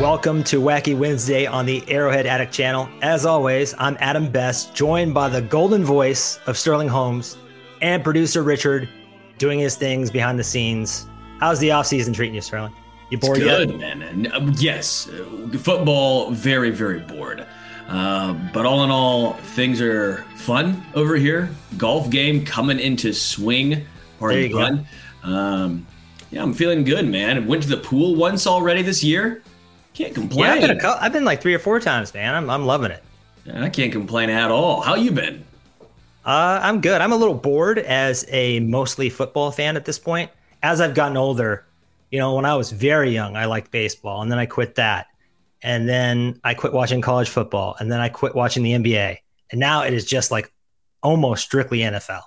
Welcome to Wacky Wednesday on the Arrowhead Addict channel. As always, I'm Adam Best, joined by the golden voice of Sterling Holmes and producer Richard, doing his things behind the scenes. How's the offseason treating you, Sterling? You bored it's good, yet? man. Uh, yes, uh, football, very, very bored. Uh, but all in all, things are fun over here. Golf game coming into swing. You fun. Um, yeah, I'm feeling good, man. Went to the pool once already this year. Can't complain. Yeah, I've been, a couple, I've been like three or four times, man. I'm, I'm loving it. I can't complain at all. How you been? Uh, I'm good. I'm a little bored as a mostly football fan at this point. As I've gotten older, you know, when I was very young, I liked baseball, and then I quit that, and then I quit watching college football, and then I quit watching the NBA, and now it is just like almost strictly NFL.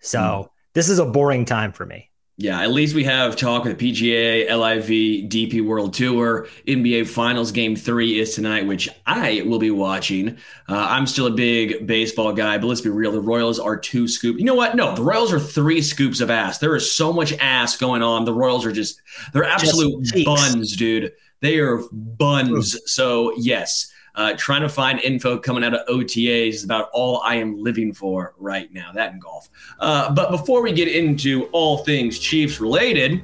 So Hmm. this is a boring time for me. Yeah, at least we have talk with the PGA, LIV, DP World Tour. NBA Finals Game 3 is tonight, which I will be watching. Uh, I'm still a big baseball guy, but let's be real. The Royals are two scoops. You know what? No, the Royals are three scoops of ass. There is so much ass going on. The Royals are just, they're absolute cheeks. buns, dude. They are buns. So, yes. Uh, trying to find info coming out of OTAs is about all I am living for right now. That and golf. Uh, but before we get into all things Chiefs related,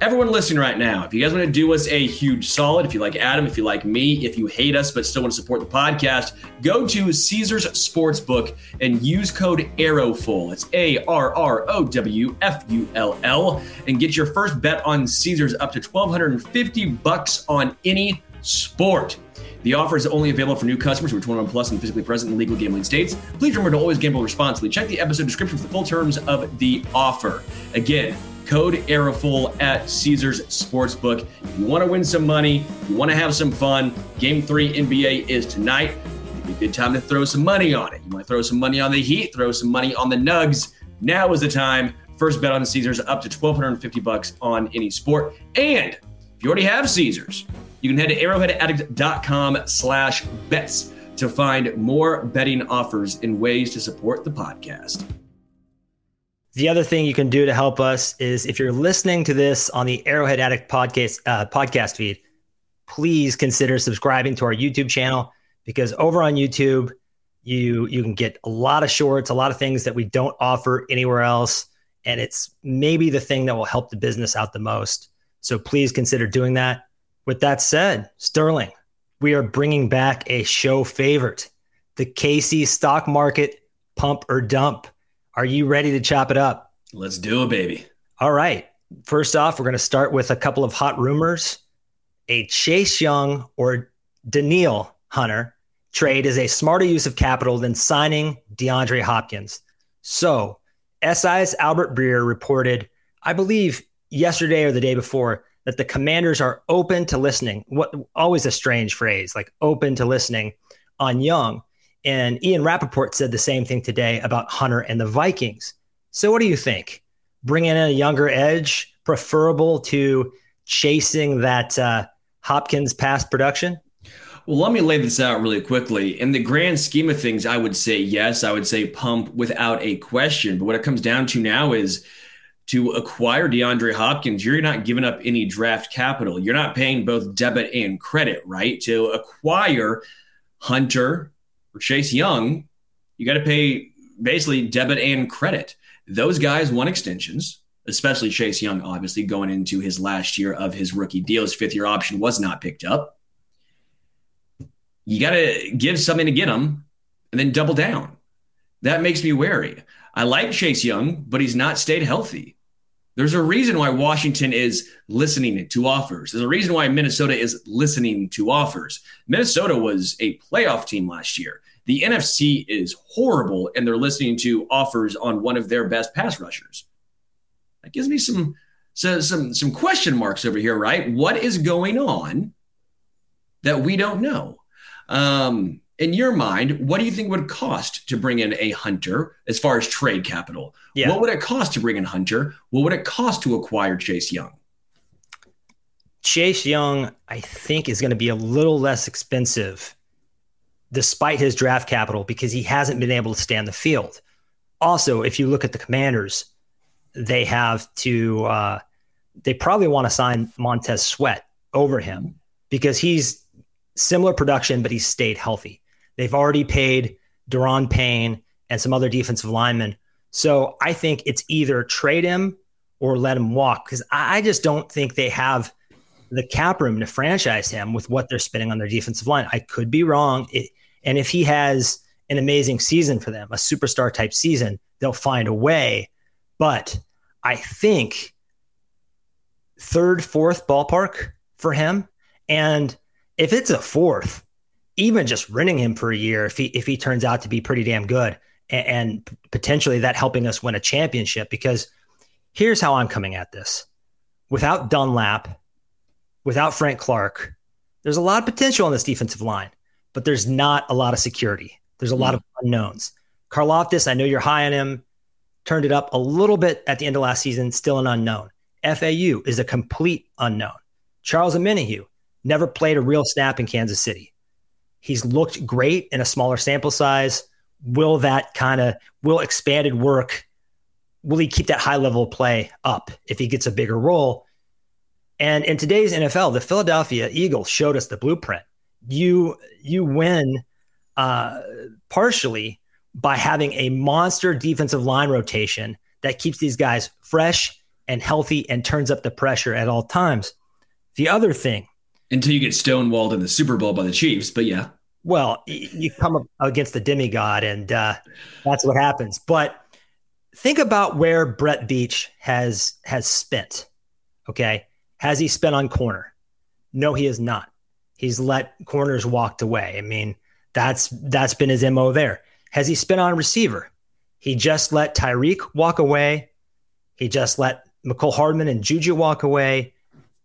everyone listening right now, if you guys want to do us a huge solid, if you like Adam, if you like me, if you hate us but still want to support the podcast, go to Caesars Sportsbook and use code ARROWFULL. It's A R R O W F U L L and get your first bet on Caesars up to 1250 bucks on any sport. The offer is only available for new customers who are 21 plus and physically present in legal gambling states. Please remember to always gamble responsibly. Check the episode description for the full terms of the offer. Again, code ARROWFULL at Caesars Sportsbook. If you want to win some money, you want to have some fun, Game 3 NBA is tonight. It'd be a good time to throw some money on it. You want to throw some money on the Heat, throw some money on the Nugs. Now is the time. First bet on Caesars up to 1250 bucks on any sport. And if you already have Caesars, you can head to arrowheadaddict.com slash bets to find more betting offers and ways to support the podcast. The other thing you can do to help us is if you're listening to this on the Arrowhead Addict podcast uh, podcast feed, please consider subscribing to our YouTube channel because over on YouTube, you you can get a lot of shorts, a lot of things that we don't offer anywhere else, and it's maybe the thing that will help the business out the most. So please consider doing that. With that said, Sterling, we are bringing back a show favorite, the KC stock market pump or dump. Are you ready to chop it up? Let's do it, baby. All right. First off, we're going to start with a couple of hot rumors. A Chase Young or Danielle Hunter trade is a smarter use of capital than signing DeAndre Hopkins. So, SI's Albert Breer reported, I believe yesterday or the day before, that the commanders are open to listening. What always a strange phrase, like open to listening on Young. And Ian Rapoport said the same thing today about Hunter and the Vikings. So, what do you think? Bringing in a younger edge, preferable to chasing that uh, Hopkins past production? Well, let me lay this out really quickly. In the grand scheme of things, I would say yes. I would say pump without a question. But what it comes down to now is to acquire DeAndre Hopkins, you're not giving up any draft capital. You're not paying both debit and credit, right? To acquire Hunter or Chase Young, you got to pay basically debit and credit. Those guys want extensions, especially Chase Young, obviously going into his last year of his rookie deal. His fifth year option was not picked up. You got to give something to get him and then double down. That makes me wary. I like Chase Young, but he's not stayed healthy. There's a reason why Washington is listening to offers. There's a reason why Minnesota is listening to offers. Minnesota was a playoff team last year. The NFC is horrible, and they're listening to offers on one of their best pass rushers. that gives me some so some some question marks over here, right? What is going on that we don't know? Um, in your mind, what do you think would cost to bring in a hunter as far as trade capital? Yeah. What would it cost to bring in Hunter? What would it cost to acquire Chase Young? Chase Young, I think, is going to be a little less expensive despite his draft capital because he hasn't been able to stay on the field. Also, if you look at the commanders, they have to, uh, they probably want to sign Montez Sweat over him because he's similar production, but he's stayed healthy. They've already paid Daron Payne and some other defensive linemen. So I think it's either trade him or let him walk because I just don't think they have the cap room to franchise him with what they're spending on their defensive line. I could be wrong. It, and if he has an amazing season for them, a superstar type season, they'll find a way. But I think third, fourth ballpark for him. And if it's a fourth, even just renting him for a year, if he if he turns out to be pretty damn good, and, and potentially that helping us win a championship, because here's how I'm coming at this: without Dunlap, without Frank Clark, there's a lot of potential on this defensive line, but there's not a lot of security. There's a lot of unknowns. Karlaftis, I know you're high on him, turned it up a little bit at the end of last season, still an unknown. FAU is a complete unknown. Charles Omenihu never played a real snap in Kansas City. He's looked great in a smaller sample size. Will that kind of will expanded work? Will he keep that high level of play up if he gets a bigger role? And in today's NFL, the Philadelphia Eagles showed us the blueprint. You you win uh, partially by having a monster defensive line rotation that keeps these guys fresh and healthy and turns up the pressure at all times. The other thing, until you get stonewalled in the Super Bowl by the Chiefs, but yeah. Well, you come up against the demigod, and uh, that's what happens. But think about where Brett Veach has has spent. Okay, has he spent on corner? No, he has not. He's let corners walked away. I mean, that's that's been his mo there. Has he spent on receiver? He just let Tyreek walk away. He just let Mecole Hardman and Juju walk away.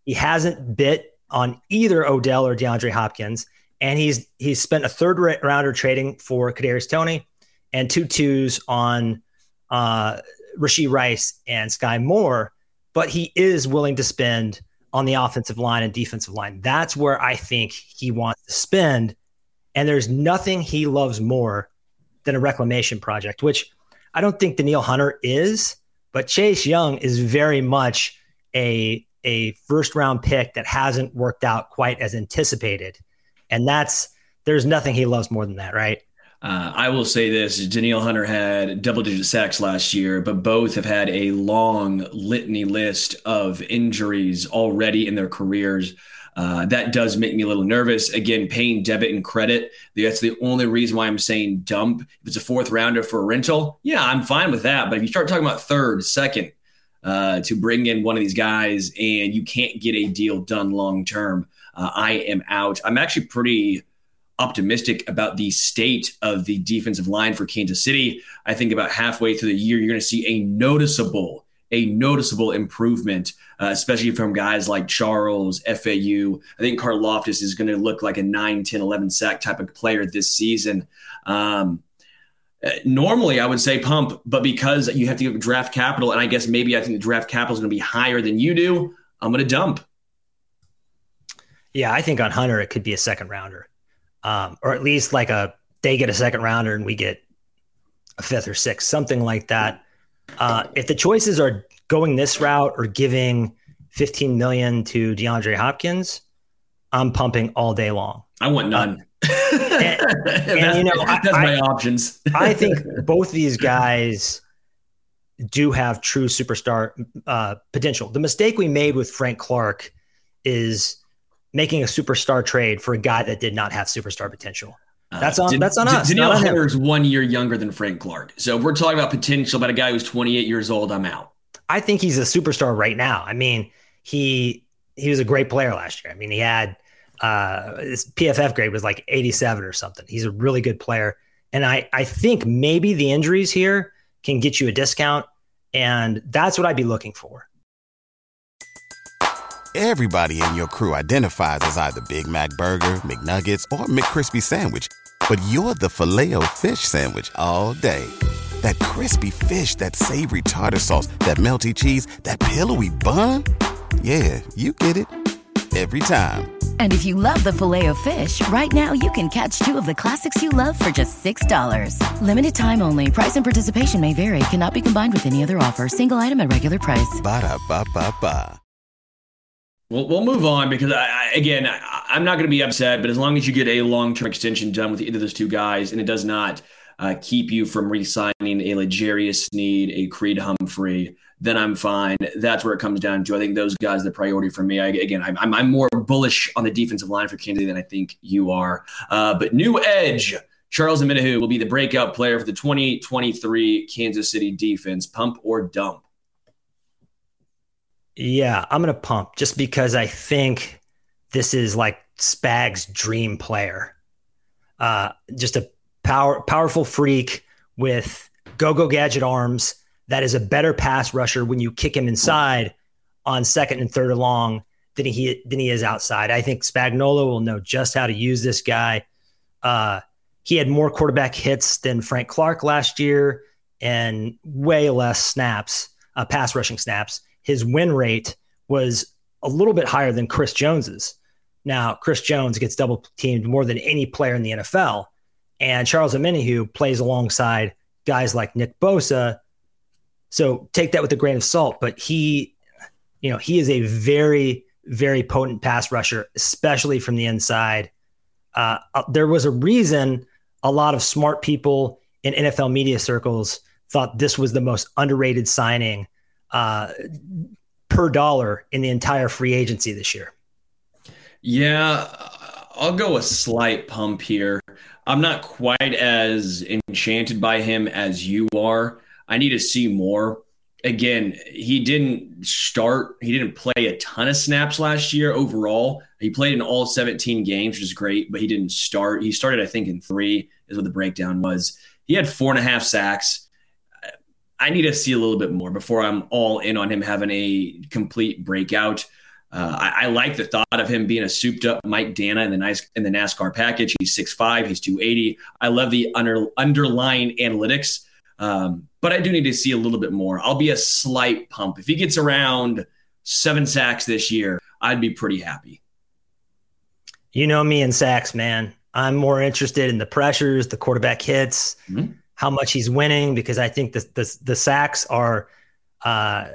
He hasn't bit on either Odell or DeAndre Hopkins, and he's he's spent a third rounder trading for Kadarius Toney and two twos on uh, Rashee Rice and Skyy Moore, but he is willing to spend on the offensive line and defensive line. That's where I think he wants to spend, and there's nothing he loves more than a reclamation project, which I don't think Danielle Hunter is. But Chase Young is very much a a first round pick that hasn't worked out quite as anticipated, and that's there's nothing he loves more than that, right? Uh, I will say this: Danielle Hunter had double-digit sacks last year, but both have had a long litany list of injuries already in their careers. Uh, that does make me a little nervous. Again, paying debit and credit. That's the only reason why I'm saying dump. If it's a fourth rounder for a rental, yeah, I'm fine with that. But if you start talking about third, second, uh, to bring in one of these guys and you can't get a deal done long term, uh, I am out. I'm actually pretty optimistic about the state of the defensive line for Kansas City. I think about halfway through the year, you're going to see a noticeable a noticeable improvement, uh, especially from guys like Charles, FAU. I think Karlaftis is going to look like a 9, 10, 11 sack type of player this season. Um, normally, I would say pump, but because you have to give draft capital, and I guess maybe I think the draft capital is going to be higher than you do, I'm going to dump. Yeah, I think on Hunter, it could be a second rounder, um, or at least like a they get a second rounder and we get a fifth or sixth, something like that. Uh, if the choices are going this route or giving 15 million to DeAndre Hopkins, I'm pumping all day long. I want none. Uh, and, and, you know, that's I, my options. I think both these guys do have true superstar uh, potential. The mistake we made with Frank Clark is making a superstar trade for a guy that did not have superstar potential. That's on. Uh, that's on us. Danielle Hunter is one year younger than Frank Clark. So if we're talking about potential about a guy who's 28 years old, I'm out. I think he's a superstar right now. I mean, he he was a great player last year. I mean, he had uh, his PFF grade was like 87 or something. He's a really good player, and I I think maybe the injuries here can get you a discount. And that's what I'd be looking for. Everybody in your crew identifies as either Big Mac Burger, McNuggets, or McCrispy Sandwich. But you're the filet fish Sandwich all day. That crispy fish, that savory tartar sauce, that melty cheese, that pillowy bun. Yeah, you get it every time. And if you love the filet of fish, right now you can catch two of the classics you love for just $6. Limited time only. Price and participation may vary. Cannot be combined with any other offer. Single item at regular price. Ba da ba ba ba. We'll, we'll move on because I, I, again I, am not going to be upset, but as long as you get a long term extension done with either of those two guys, and it does not uh, keep you from re-signing a L'Jarius Sneed, a Creed Humphrey, then I'm fine. That's where it comes down to. I think those guys are the priority for me. I, again, I'm, I'm, more bullish on the defensive line for Kansas than I think you are. Uh, but new edge. Charles Omenihu will be the breakout player for the 2023 Kansas City defense. Pump or dump? Yeah, I'm going to pump just because I think this is like Spag's dream player. Uh, just a power, powerful freak with go go gadget arms that is a better pass rusher when you kick him inside on second and third along than he than he is outside. I think Spagnuolo will know just how to use this guy. Uh, he had more quarterback hits than Frank Clark last year and way less snaps, uh, pass rushing snaps his win rate was a little bit higher than Chris Jones's. Now, Chris Jones gets double teamed more than any player in the NFL. And Charles Omenihu plays alongside guys like Nick Bosa. So take that with a grain of salt. But he, you know, he is a very, very potent pass rusher, especially from the inside. Uh, uh there was a reason a lot of smart people in NFL media circles thought this was the most underrated signing uh, per dollar in the entire free agency this year. Yeah, I'll go a slight pump here. I'm not quite as enchanted by him as you are. I need to see more. Again, he didn't start, he didn't play a ton of snaps last year overall. He played in all 17 games, which is great, but he didn't start. He started, I think, in three, is what the breakdown was. He had four and a half sacks. I need to see a little bit more before I'm all in on him having a complete breakout. Uh, I, I, like the thought of him being a souped up Mike Danna in the nice in the NASCAR package. He's 6'5", he's 280. I love the under, underlying analytics, um, but I do need to see a little bit more. I'll be a slight pump. If he gets around seven sacks this year, I'd be pretty happy. You know me and sacks, man. I'm more interested in the pressures, the quarterback hits. Mm-hmm how much he's winning because I think the the, the sacks are uh,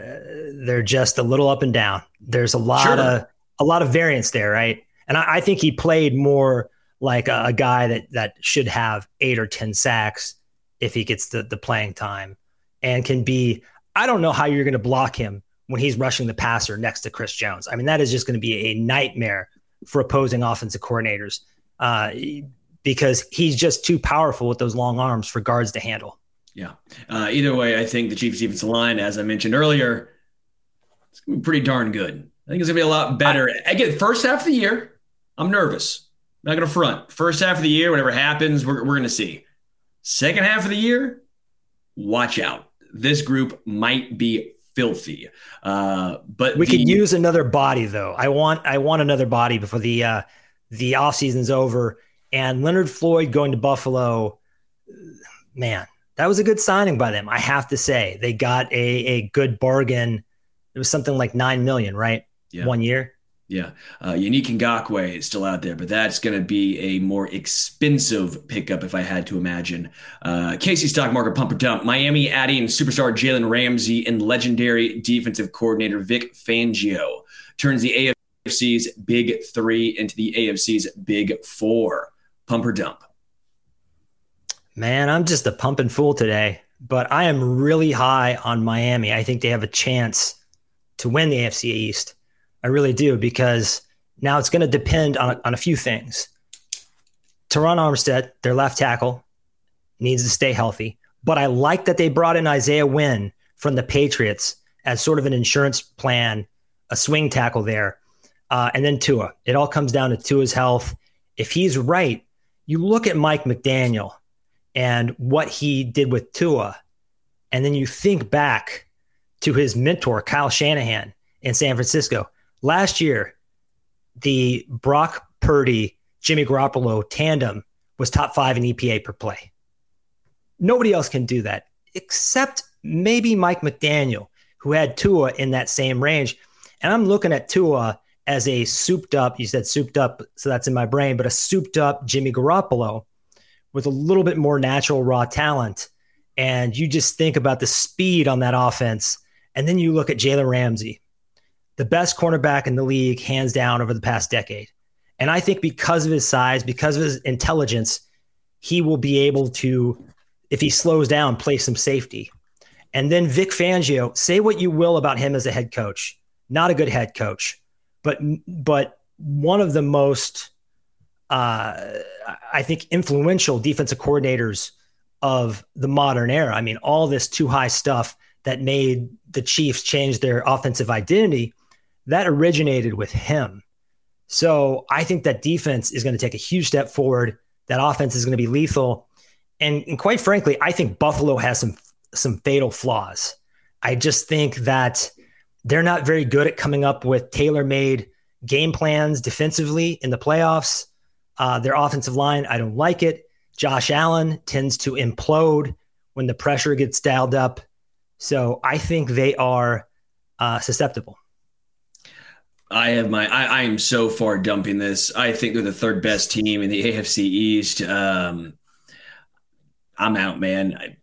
they're just a little up and down. There's a lot sure. of a lot of variance there, right? And I, I think he played more like a, a, guy that that should have eight or ten sacks if he gets the the playing time and can be. I don't know how you're going to block him when he's rushing the passer next to Chris Jones. I mean, that is just going to be a nightmare for opposing offensive coordinators. Uh, because he's just too powerful with those long arms for guards to handle. Yeah. Uh, either way, I think the Chiefs defensive line, as I mentioned earlier, it's gonna be pretty darn good. I think it's gonna be a lot better. I, get first half of the year, I'm nervous. I'm not gonna front. First half of the year, whatever happens, we're, we're gonna see. Second half of the year, watch out. This group might be filthy. Uh, but we the, could use another body though. I want I want another body before the uh, the off season's over and Leonard Floyd going to Buffalo, man, that was a good signing by them. I have to say, they got a, a good bargain. It was something like nine million, right? Yeah. One year. Yeah. Uh, Yannick Ngakoue is still out there, but that's going to be a more expensive pickup if I had to imagine. Uh, KC Stock Market Pumper Dump. Miami adding superstar Jalen Ramsey and legendary defensive coordinator Vic Fangio turns the AFC's big three into the AFC's big four. Pump or dump? Man, I'm just a pumping fool today, but I am really high on Miami. I think they have a chance to win the AFC East. I really do because now it's going to depend on a, on a few things. Terron Armstead, their left tackle, needs to stay healthy. But I like that they brought in Isaiah Wynn from the Patriots as sort of an insurance plan, a swing tackle there. Uh, and then Tua. It all comes down to Tua's health. If he's right, you look at Mike McDaniel and what he did with Tua, and then you think back to his mentor, Kyle Shanahan in San Francisco. Last year, the Brock Purdy, Jimmy Garoppolo tandem was top five in EPA per play. Nobody else can do that except maybe Mike McDaniel, who had Tua in that same range. And I'm looking at Tua as a souped up, you said souped up, so that's in my brain, but a souped up Jimmy Garoppolo with a little bit more natural raw talent. And you just think about the speed on that offense. And then you look at Jalen Ramsey, the best cornerback in the league, hands down, over the past decade. And I think because of his size, because of his intelligence, he will be able to, if he slows down, play some safety. And then Vic Fangio, say what you will about him as a head coach, not a good head coach, but but one of the most, uh, I think, influential defensive coordinators of the modern era. I mean, all this two high stuff that made the Chiefs change their offensive identity that originated with him. So I think that defense is going to take a huge step forward. That offense is going to be lethal. And, and quite frankly, I think Buffalo has some some fatal flaws. I just think that they're not very good at coming up with tailor-made game plans defensively in the playoffs. Uh, their offensive line, I don't like it. Josh Allen tends to implode when the pressure gets dialed up. So I think they are uh, susceptible. I have my. I, I am so far dumping this. I think they're the third best team in the AFC East. Um, I'm out, man. I,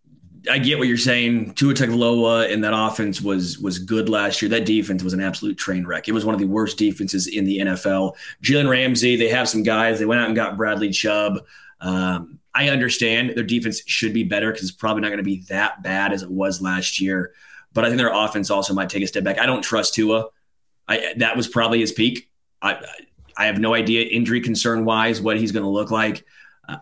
I get what you're saying. Tua Tagovailoa and that offense was was good last year. That defense was an absolute train wreck. It was one of the worst defenses in the NFL. Jalen Ramsey, they have some guys. They went out and got Bradley Chubb. Um, I understand their defense should be better because it's probably not going to be that bad as it was last year. But I think their offense also might take a step back. I don't trust Tua. I, that was probably his peak. I I have no idea injury concern wise what he's going to look like. Uh,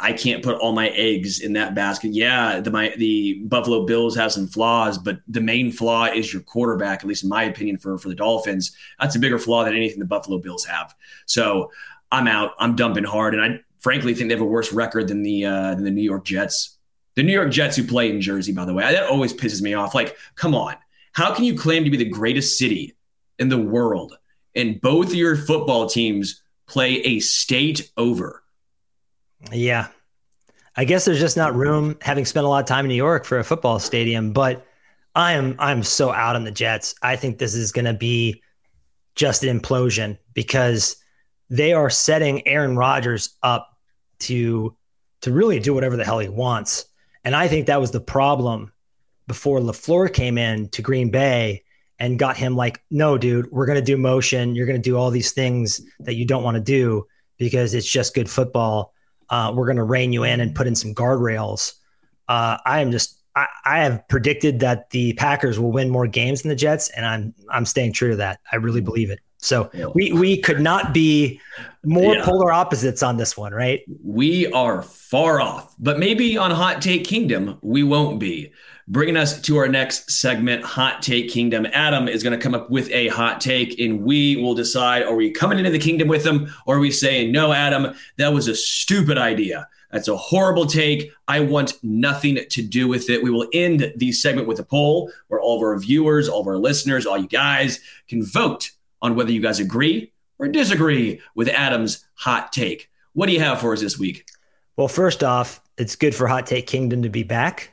I can't put all my eggs in that basket. Yeah, the my the Buffalo Bills have some flaws, but the main flaw is your quarterback. At least in my opinion, for for the Dolphins, that's a bigger flaw than anything the Buffalo Bills have. So I'm out. I'm dumping hard, and I frankly think they have a worse record than the uh, than the New York Jets. The New York Jets who play in Jersey, by the way, that always pisses me off. Like, come on, how can you claim to be the greatest city in the world and both your football teams play a state over? Yeah. I guess there's just not room having spent a lot of time in New York for a football stadium, but I am I'm so out on the Jets. I think this is going to be just an implosion because they are setting Aaron Rodgers up to to really do whatever the hell he wants. And I think that was the problem before LaFleur came in to Green Bay and got him like, no, dude, we're going to do motion. You're going to do all these things that you don't want to do because it's just good football. Uh, we're going to rein you in and put in some guardrails. Uh, I am just, I, I, have predicted that the Packers will win more games than the Jets, and I'm, I'm staying true to that. I really believe it. So we, we could not be more yeah. polar opposites on this one, right? We are far off, but maybe on Hot Take Kingdom, we won't be. Bringing us to our next segment, Hot Take Kingdom. Adam is going to come up with a hot take, and we will decide are we coming into the kingdom with him, or are we saying, no, Adam, that was a stupid idea? That's a horrible take. I want nothing to do with it. We will end the segment with a poll where all of our viewers, all of our listeners, all you guys can vote on whether you guys agree or disagree with Adam's hot take. What do you have for us this week? Well, first off, it's good for Hot Take Kingdom to be back.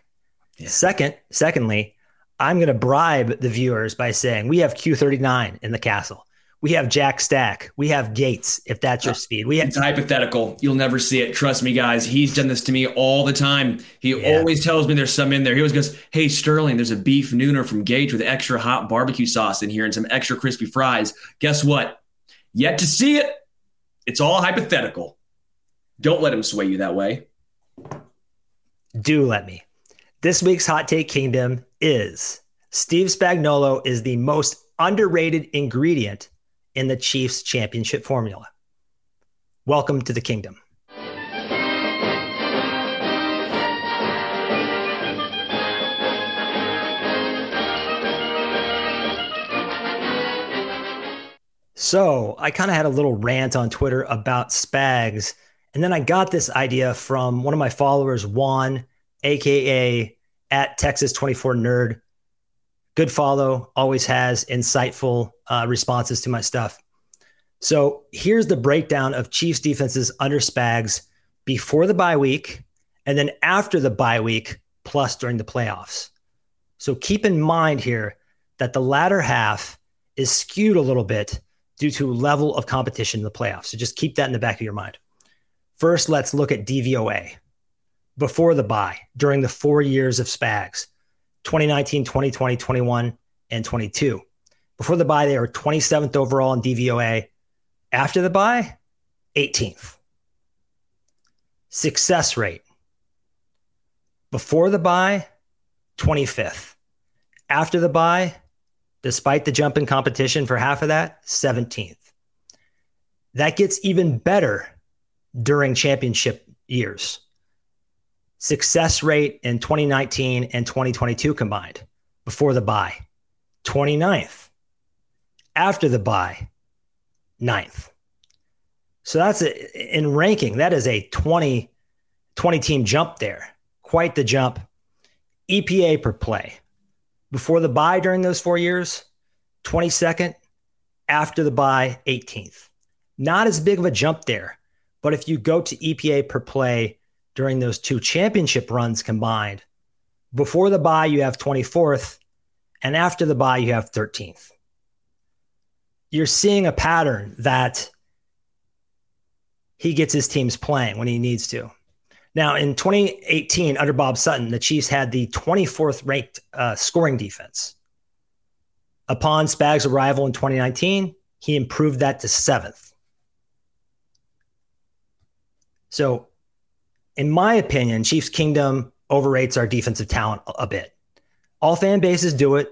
Yeah. Second, secondly, I'm going to bribe the viewers by saying we have Q39 in the castle. We have Jack Stack. We have Gates, if that's your speed. We have- it's hypothetical. You'll never see it. Trust me, guys. He's done this to me all the time. He yeah. always tells me there's some in there. He always goes, Hey, Sterling, there's a beef nooner from Gage with extra hot barbecue sauce in here and some extra crispy fries. Guess what? Yet to see it. It's all hypothetical. Don't let him sway you that way. Do let me. This week's Hot Take Kingdom is Steve Spagnuolo is the most underrated ingredient in the Chiefs championship formula. Welcome to the kingdom. So I kind of had a little rant on Twitter about Spags. And then I got this idea from one of my followers, Juan aka at Texas 24 Nerd. Good follow, always has insightful uh, responses to my stuff. So here's the breakdown of Chiefs defenses under Spags before the bye week and then after the bye week, plus during the playoffs. So keep in mind here that the latter half is skewed a little bit due to level of competition in the playoffs. So just keep that in the back of your mind. First, let's look at DVOA before the bye during the four years of Spags 2019, 2020, 21, and 22. Before the bye, they were 27th overall in DVOA. After the bye, 18th. Success rate before the bye, 25th. After the bye, despite the jump in competition for half of that, 17th. That gets even better during championship years. Success rate in 2019 and 2022 combined before the bye, 29th. After the bye, 9th. So that's a, in ranking, that is a 20, 20 team jump there. Quite the jump. EPA per play, before the bye during those four years, 22nd. After the bye, 18th. Not as big of a jump there. But if you go to EPA per play during those two championship runs combined, before the bye, you have 24th. And after the bye, you have 13th. You're seeing a pattern that he gets his teams playing when he needs to. Now, in 2018, under Bob Sutton, the Chiefs had the 24th ranked uh, scoring defense. Upon Spags' arrival in 2019, he improved that to seventh. So, in my opinion, Chiefs Kingdom overrates our defensive talent a bit. All fan bases do it.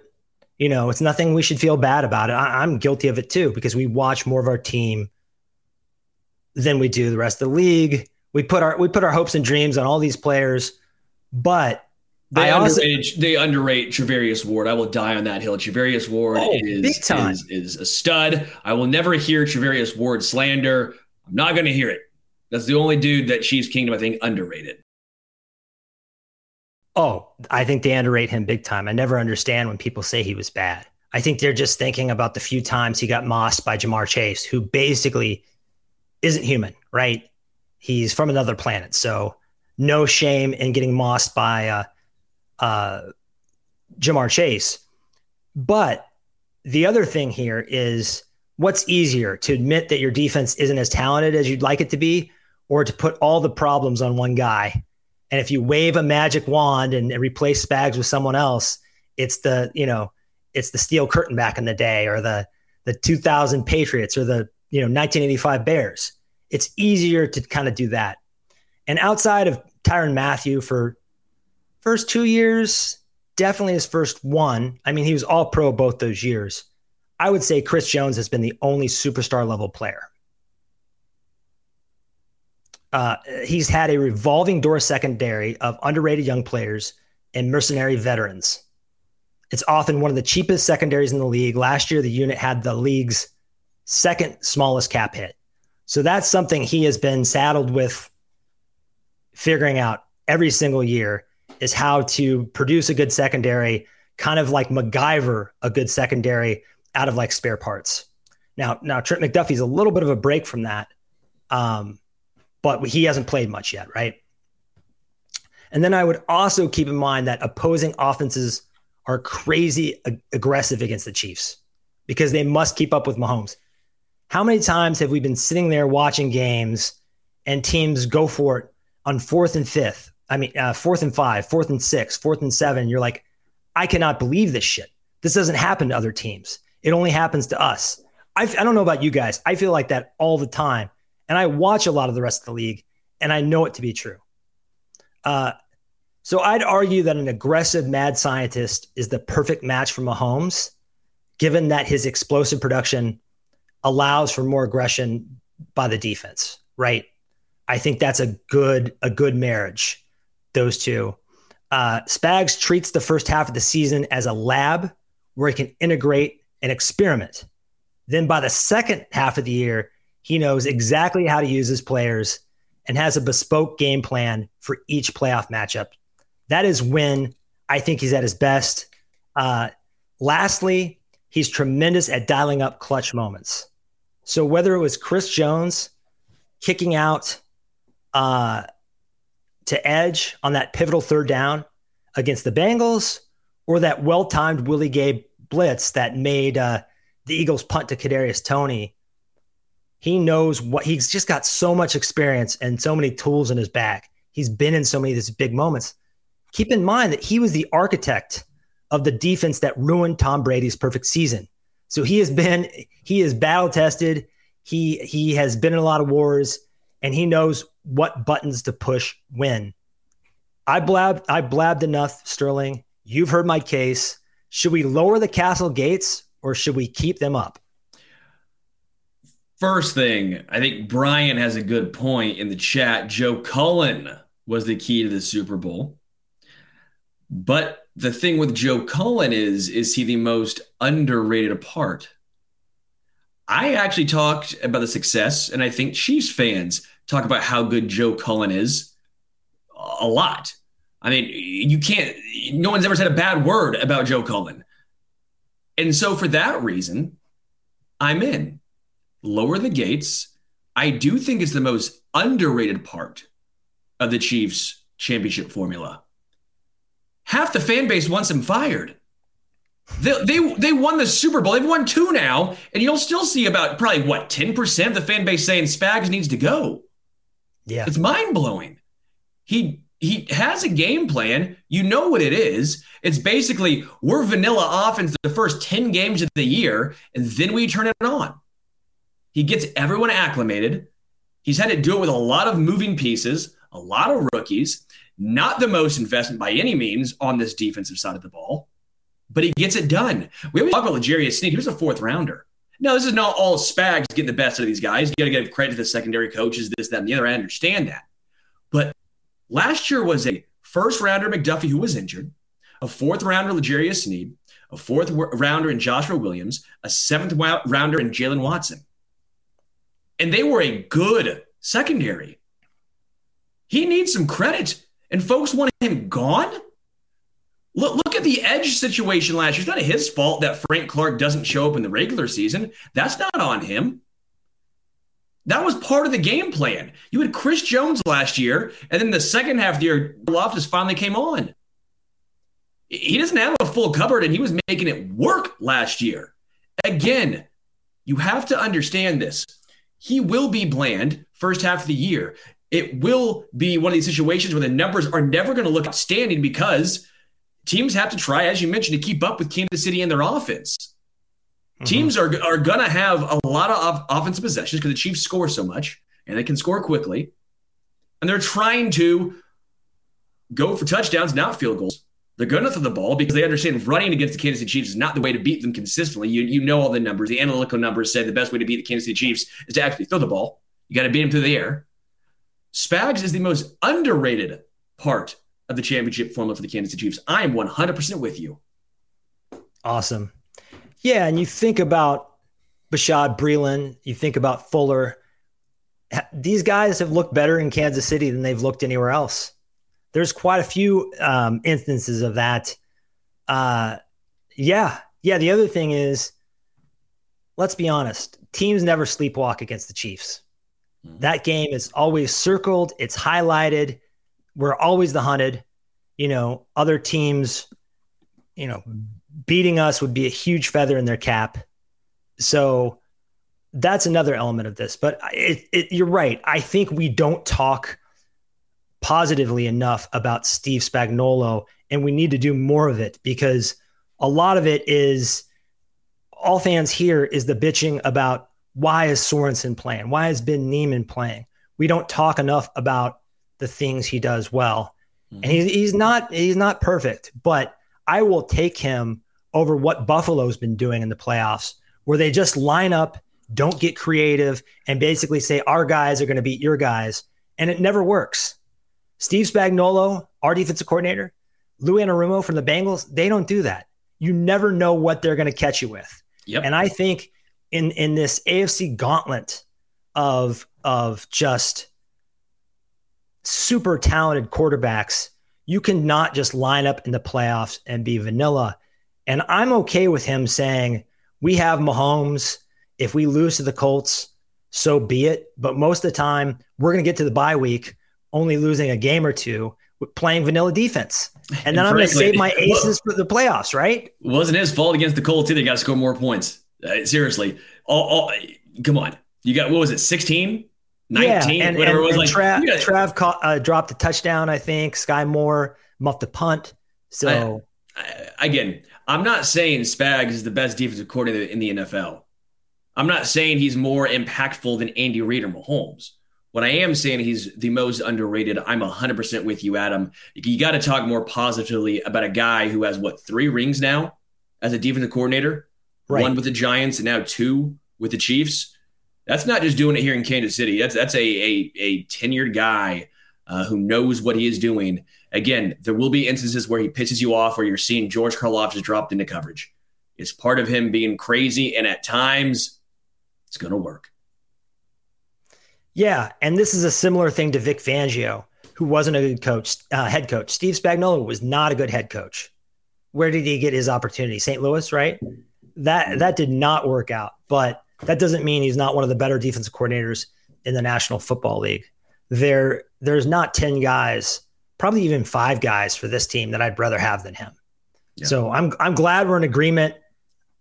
You know, it's nothing we should feel bad about it. I- I'm guilty of it too because we watch more of our team than we do the rest of the league we put our we put our hopes and dreams on all these players, but they also, underrate they underrate Charvarius Ward. I will die on that hill. Charvarius Ward oh, is, is, is a stud. I will never hear Charvarius Ward slander. I'm not going to hear it. That's the only dude that Chiefs Kingdom I think underrated. Oh, I think they underrate him big time. I never understand when people say he was bad. I think they're just thinking about the few times he got mossed by Ja'Marr Chase, who basically isn't human, right? He's from another planet. So no shame in getting mossed by uh, uh, Ja'Marr Chase. But the other thing here is what's easier to admit that your defense isn't as talented as you'd like it to be, or to put all the problems on one guy. And if you wave a magic wand and replace Spags with someone else, it's the, you know, it's the steel curtain back in the day or the the 2000 Patriots or the, you know, 1985 Bears it's easier to kind of do that. And outside of Tyrann Mathieu for first two years, definitely his first one. I mean, he was all pro both those years. I would say Chris Jones has been the only superstar level player. Uh, he's had a revolving door secondary of underrated young players and mercenary veterans. It's often one of the cheapest secondaries in the league. Last year, the unit had the league's second smallest cap hit. So that's something he has been saddled with figuring out every single year is how to produce a good secondary, kind of like MacGyver a good secondary out of like spare parts. Now, now Trent McDuffie's a little bit of a break from that, um, but he hasn't played much yet, right? And then I would also keep in mind that opposing offenses are crazy ag- aggressive against the Chiefs because they must keep up with Mahomes. How many times have we been sitting there watching games and teams go for it on fourth and fifth? I mean, uh, fourth and five, fourth and six, fourth and seven. You're like, I cannot believe this shit. This doesn't happen to other teams. It only happens to us. I, I don't know about you guys. I feel like that all the time. And I watch a lot of the rest of the league and I know it to be true. Uh, so I'd argue that an aggressive mad scientist is the perfect match for Mahomes, given that his explosive production allows for more aggression by the defense, right? I think that's a good a good marriage. Those two. Uh, Spags treats the first half of the season as a lab where he can integrate and experiment. Then by the second half of the year, he knows exactly how to use his players and has a bespoke game plan for each playoff matchup. That is when I think he's at his best. Uh, Lastly, he's tremendous at dialing up clutch moments. So whether it was Chris Jones kicking out uh, to edge on that pivotal third down against the Bengals, or that well-timed Willie Gay blitz that made uh, the Eagles punt to Kadarius Toney, he knows what he's just got so much experience and so many tools in his bag. He's been in so many of these big moments. Keep in mind that he was the architect of the defense that ruined Tom Brady's perfect season. So he has been he is battle tested. He he has been in a lot of wars and he knows what buttons to push when. I blabbed I blabbed enough, Sterling. You've heard my case. Should we lower the castle gates or should we keep them up? First thing, I think Brian has a good point in the chat. Joe Cullen was the key to the Super Bowl. But the thing with Joe Cullen is, is he the most underrated part? I actually talked about the success, and I think Chiefs fans talk about how good Joe Cullen is a lot. I mean, you can't, no one's ever said a bad word about Joe Cullen. And so for that reason, I'm in. Lower the gates. I do think is the most underrated part of the Chiefs championship formula. Half the fan base wants him fired. They, they, they won the Super Bowl. They've won two now, and you'll still see about probably what 10% of the fan base saying Spags needs to go. Yeah. It's mind blowing. He he has a game plan. You know what it is. It's basically we're vanilla offense the first 10 games of the year, and then we turn it on. He gets everyone acclimated. He's had to do it with a lot of moving pieces, a lot of rookies, not the most investment by any means on this defensive side of the ball, but he gets it done. We always talk about L'Jarius Sneed. He was a fourth rounder. No, this is not all Spags getting the best out of these guys. You got to give credit to the secondary coaches, this, that, and the other. I understand that. But last year was a first rounder McDuffie who was injured, a fourth rounder L'Jarius Sneed, a fourth rounder in Joshua Williams, a seventh rounder in Jaylen Watson. And they were a good secondary. He needs some credit, and folks want him gone. Look, look at the edge situation last year. It's not his fault that Frank Clark doesn't show up in the regular season. That's not on him. That was part of the game plan. You had Chris Jones last year, and then the second half of the year, Loftus finally came on. He doesn't have a full cupboard, and he was making it work last year. Again, you have to understand this. He will be bland first half of the year. It will be one of these situations where the numbers are never going to look outstanding because teams have to try, as you mentioned, to keep up with Kansas City and their offense. Mm-hmm. Teams are, are going to have a lot of offensive possessions because the Chiefs score so much and they can score quickly. And they're trying to go for touchdowns, not field goals. They're throw the ball because they understand running against the Kansas City Chiefs is not the way to beat them consistently. You, you know all the numbers. The analytical numbers say the best way to beat the Kansas City Chiefs is to actually throw the ball. You got to beat them through the air. Spags is the most underrated part of the championship formula for the Kansas City Chiefs. I am 100% with you. Awesome. Yeah, and you think about Bashaud Breeland, you think about Fuller. These guys have looked better in Kansas City than they've looked anywhere else. There's quite a few um, instances of that. Uh, yeah, yeah. The other thing is, let's be honest, teams never sleepwalk against the Chiefs. Mm-hmm. That game is always circled, it's highlighted. We're always the hunted. You know, other teams, you know, beating us would be a huge feather in their cap. So that's another element of this. But it, it, you're right. I think we don't talk positively enough about Steve Spagnuolo, and we need to do more of it because a lot of it is all fans hear is the bitching about why is Sorensen playing? Why has Ben Niemann playing? We don't talk enough about the things he does well. Mm-hmm. And he's, he's not he's not perfect, but I will take him over what Buffalo's been doing in the playoffs, where they just line up, don't get creative, and basically say our guys are going to beat your guys, and it never works. Steve Spagnuolo, our defensive coordinator, Lou Anarumo from the Bengals, they don't do that. You never know what they're going to catch you with. Yep. And I think in in this AFC gauntlet of of just super talented quarterbacks, you cannot just line up in the playoffs and be vanilla And I'm okay with him saying, we have Mahomes. If we lose to the Colts, so be it. But most of the time, we're going to get to the bye week, only losing a game or two playing vanilla defense. And then and I'm going to save my aces for the playoffs, right? Wasn't his fault against the Colts either. Got to score more points. Uh, seriously. All, all, come on. You got, what was it, 16? 19? Yeah, and, whatever and, it was. like, Trav, got, Trav caught, uh, dropped a touchdown, I think. Skyy Moore muffed a punt. So, I, I, again, I'm not saying Spags is the best defensive coordinator in the NFL. I'm not saying he's more impactful than Andy Reid or Mahomes. What I am saying, he's the most underrated. I'm 100% with you, Adam. You got to talk more positively about a guy who has, what, three rings now as a defensive coordinator? Right. One with the Giants and now two with the Chiefs. That's not just doing it here in Kansas City. That's that's a a, a tenured guy uh, who knows what he is doing. Again, there will be instances where he pisses you off, where you're seeing George Karlaftis dropped into coverage. It's part of him being crazy, and at times, it's going to work. Yeah, and this is a similar thing to Vic Fangio, who wasn't a good coach, uh, head coach. Steve Spagnuolo was not a good head coach. Where did he get his opportunity? St. Louis, right? That that did not work out, but that doesn't mean he's not one of the better defensive coordinators in the National Football League. There, there's not ten guys, probably even five guys for this team that I'd rather have than him. Yeah. So I'm I'm glad we're in agreement.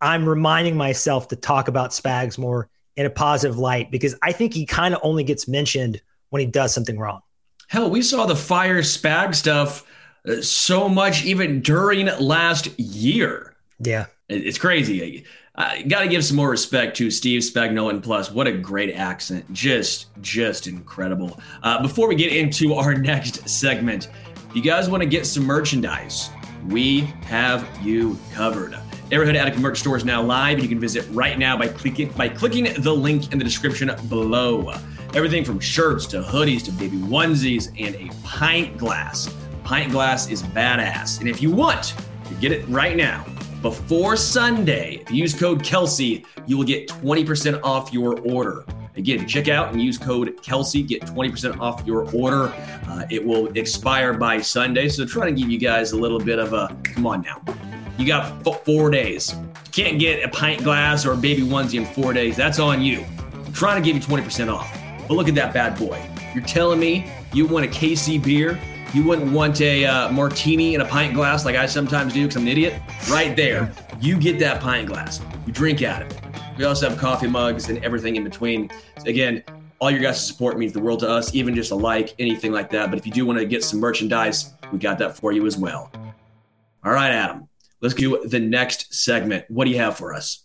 I'm reminding myself to talk about Spags more in a positive light because I think he kind of only gets mentioned when he does something wrong. Hell, we saw the fire spag stuff uh, so much even during last year. Yeah. It's crazy. I got to give some more respect to Steve Spagnuolo and plus what a great accent. Just just incredible. Uh, before we get into our next segment, if you guys want to get some merchandise, we have you covered. Arrowhead Addict merch store is now live, and you can visit right now by clicking by clicking the link in the description below. Everything from shirts to hoodies to baby onesies and a pint glass. Pint glass is badass, and if you want to get it right now before Sunday, if you use code Kelsey, you will get 20% off your order. Again, check out and use code Kelsey, get 20% off your order. Uh, it will expire by Sunday, so try to give you guys a little bit of a come on now you got f- four days. You can't get a pint glass or a baby onesie in four days. That's on you. I'm trying to give you 20% off. But look at that bad boy. You're telling me you want a KC beer? You wouldn't want a uh, martini in a pint glass like I sometimes do because I'm an idiot? Right there. You get that pint glass. You drink out of it. We also have coffee mugs and everything in between. Again, all your guys' support means the world to us, even just a like, anything like that. But if you do want to get some merchandise, we got that for you as well. All right, Adam. Let's do the next segment. What do you have for us?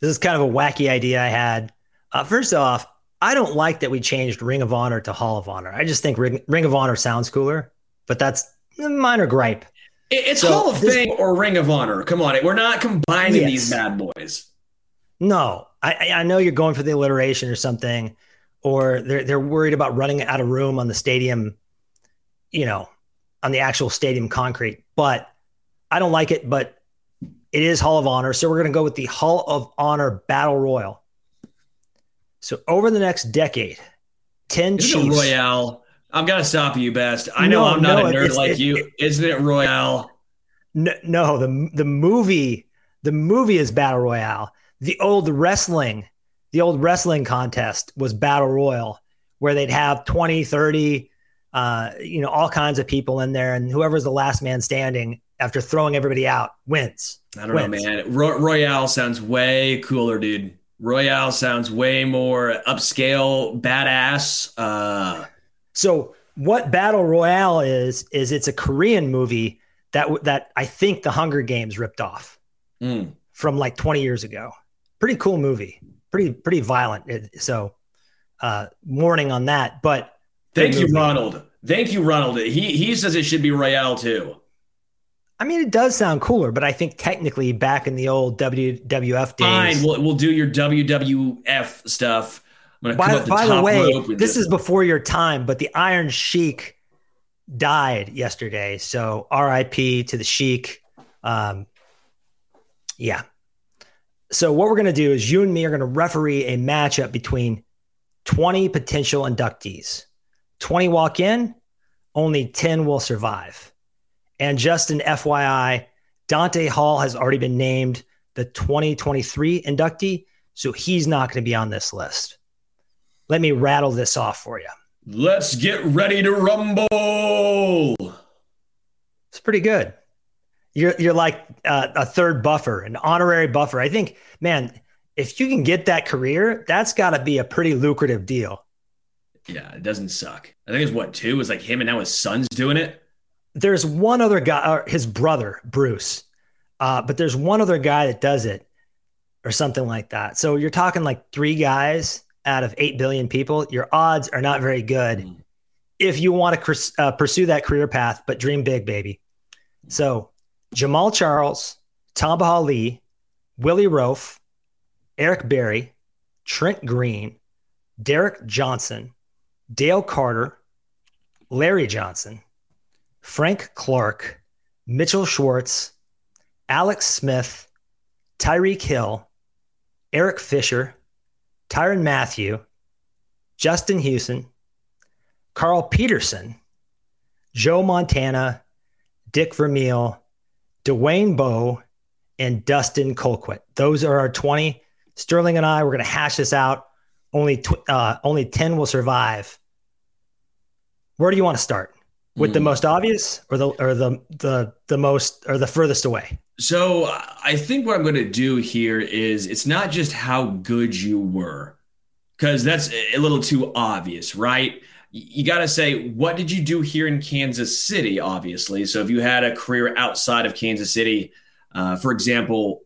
This is kind of a wacky idea I had. Uh, first off, I don't like that we changed Ring of Honor to Hall of Honor. I just think Ring, Ring of Honor sounds cooler, but that's a minor gripe. It's so Hall of this, Fame or Ring of Honor. Come on, it we're not combining yes. these bad boys. No, I, I know you're going for the alliteration or something, or they're they're worried about running out of room on the stadium, you know, on the actual stadium concrete. But I don't like it, but it is Hall of Honor. So we're going to go with the Hall of Honor Battle Royal. So over the next decade, 10 Isn't Chiefs. Royale. I'm going to stop you, Best. I know no, I'm not no, a nerd like you. It, Isn't it Royale? No, no, the, the movie, the movie is Battle Royale. The old wrestling, the old wrestling contest was Battle Royal, where they'd have 20, 30, uh, you know, all kinds of people in there, and whoever's the last man standing after throwing everybody out wins. I don't wins. know, man. Ro- Royale sounds way cooler, dude. Royale sounds way more upscale, badass. Uh, so what Battle Royale is is it's a Korean movie that that I think the Hunger Games ripped off mm. from like 20 years ago. Pretty cool movie. Pretty pretty violent. It, so uh warning on that, but Thank you, Ronald. Thank you, Ronald. He he says it should be Royale too. I mean, it does sound cooler, but I think technically back in the old WWF days. Fine, we'll, we'll do your WWF stuff. by, the, by the way, this is before your time, but the Iron Sheik died yesterday. So RIP to the Sheik. Um, yeah. So what we're going to do is you and me are going to referee a matchup between 20 potential inductees. 20 walk in, only 10 will survive. And just an FYI, Dante Hall has already been named the 2023 inductee, so he's not going to be on this list. Let me rattle this off for you. Let's get ready to rumble. It's pretty good. You're you're like uh, a third buffer, an honorary buffer. I think, man, if you can get that career, that's got to be a pretty lucrative deal. Yeah, it doesn't suck. I think it's what two is like him and now his son's doing it. There's one other guy, or his brother Bruce, uh, but there's one other guy that does it, or something like that. So you're talking like three guys out of eight billion people. Your odds are not very good mm. if you want to uh, pursue that career path, but dream big, baby. So Jamaal Charles, Tamba Hali, Willie Roaf, Eric Berry, Trent Green, Derrick Johnson, Dale Carter, Larry Johnson, Frank Clark, Mitchell Schwartz, Alex Smith, Tyreek Hill, Eric Fisher, Tyrann Mathieu, Justin Houston, Carl Peterson, Joe Montana, Dick Vermeil, Dwayne Bowe, and Dustin Colquitt. Those are our 20. Sterling and I, we're going to hash this out. Only tw- uh, only 10 will survive. Where do you want to start? With mm. the hmm. most obvious or the or the the the most or the furthest away? So I think what I'm going to do here is it's not just how good you were, because that's a little too obvious, right? You got to say, what did you do here in Kansas City, obviously? So if you had a career outside of Kansas City, uh, for example,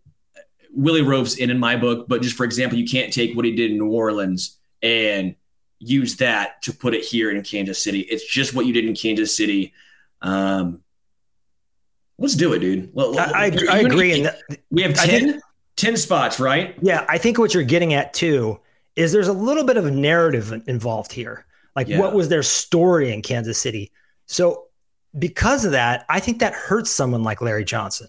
Willie Roaf's in in my book, but just for example, you can't take what he did in New Orleans and use that to put it here in Kansas City. It's just what you did in Kansas City. Um, let's do it, dude. Well, I, I, I agree. we have 10, think, 10 spots, right? Yeah. I think what you're getting at too is there's a little bit of a narrative involved here. Like, yeah. what was their story in Kansas City? So, because of that, I think that hurts someone like Larry Johnson.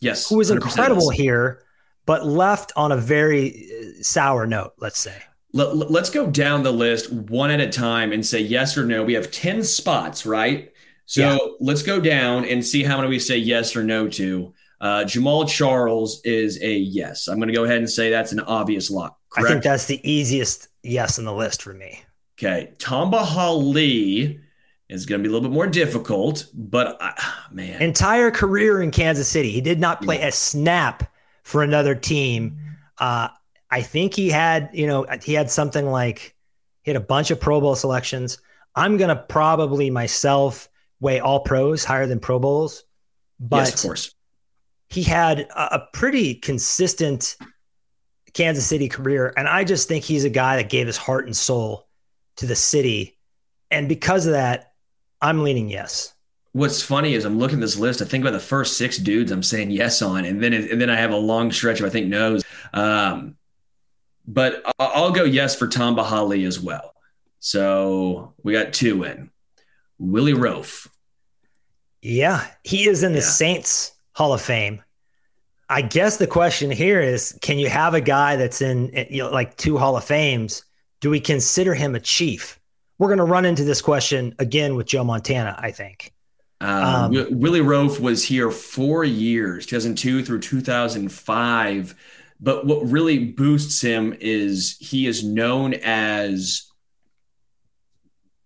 Yes. Who was incredible here but left on a very uh, sour note, let's say. Let, us go down the list one at a time and say yes or no. We have 10 spots, right? So yeah. let's go down and see how many we say yes or no to. Uh, Jamaal Charles is a yes. I'm going to go ahead and say that's an obvious lock. Correct? I think that's the easiest yes on the list for me. Okay. Tamba Hali is going to be a little bit more difficult, but uh, man. Entire career in Kansas City. He did not play yeah. a snap for another team. Uh, I think he had, you know, he had something like he had a bunch of Pro Bowl selections. I'm gonna probably myself weigh all pros higher than Pro Bowls, but yes, of course, he had a, a pretty consistent Kansas City career, and I just think he's a guy that gave his heart and soul to the city, and because of that, I'm leaning yes what's funny is I'm looking at this list. I think about the first six dudes I'm saying yes on, and then and then I have a long stretch of I think no's. Um, but I'll go yes for Tamba Hali as well. So we got two in. Willie Roaf. Yeah, he is in the yeah. Saints Hall of Fame. I guess the question here is can you have a guy that's in you know, like two Hall of Fames? Do we consider him a chief? We're going to run into this question again with Joe Montana, I think. Um, um, Willie Roaf was here four years, 2002 through 2005. But what really boosts him is he is known as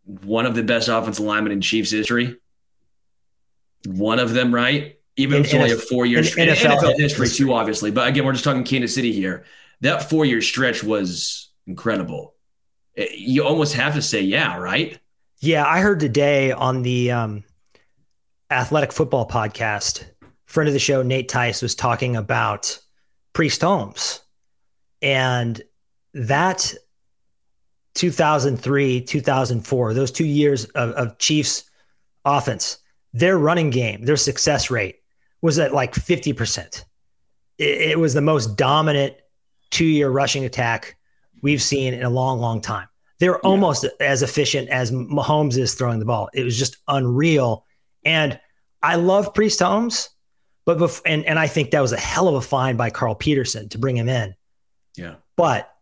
one of the best offensive linemen in Chiefs history. One of them, right? Even if it's only a four year stretch. NFL, NFL history, too, obviously. But again, we're just talking Kansas City here. That four year stretch was incredible. You almost have to say, yeah, right? Yeah, I heard today on the um, athletic football podcast, friend of the show, Nate Tice, was talking about Priest Holmes. And that 2003, 2004, those two years of, of Chiefs offense, their running game, their success rate was at like 50%. It, it was the most dominant two year rushing attack we've seen in a long, long time. They were yeah. almost as efficient as Mahomes is throwing the ball. It was just unreal. And I love Priest Holmes, but bef- and and I think that was a hell of a find by Carl Peterson to bring him in. Yeah, but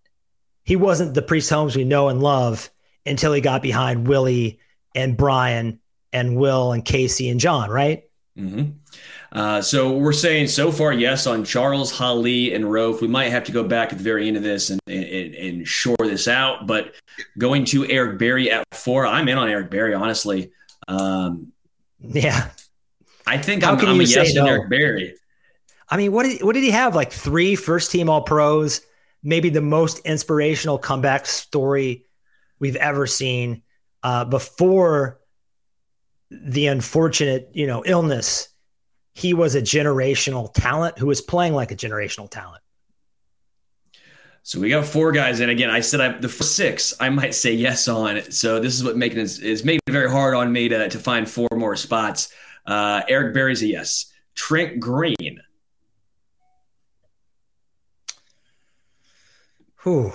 he wasn't the Priest Holmes we know and love until he got behind Willie and Brian and Will and Casey and John, right? Mm-hmm. Uh, so we're saying so far yes on Charles, Hali, and Roaf. We might have to go back at the very end of this and, and, and shore this out. But going to Eric Berry at four, I'm in on Eric Berry, honestly. Um, yeah. I think How I'm, I'm a yes no? Eric Berry. I mean, what did, what did he have? Like three first team All Pros, maybe the most inspirational comeback story we've ever seen uh, before the unfortunate, you know, illness. He was a generational talent who was playing like a generational talent. So we got four guys, and again, I said I, the six I might say yes on. So this is what making is, is making it very hard on me to to find four more spots. Uh, Eric Berry's a yes. Trent Green. Whew.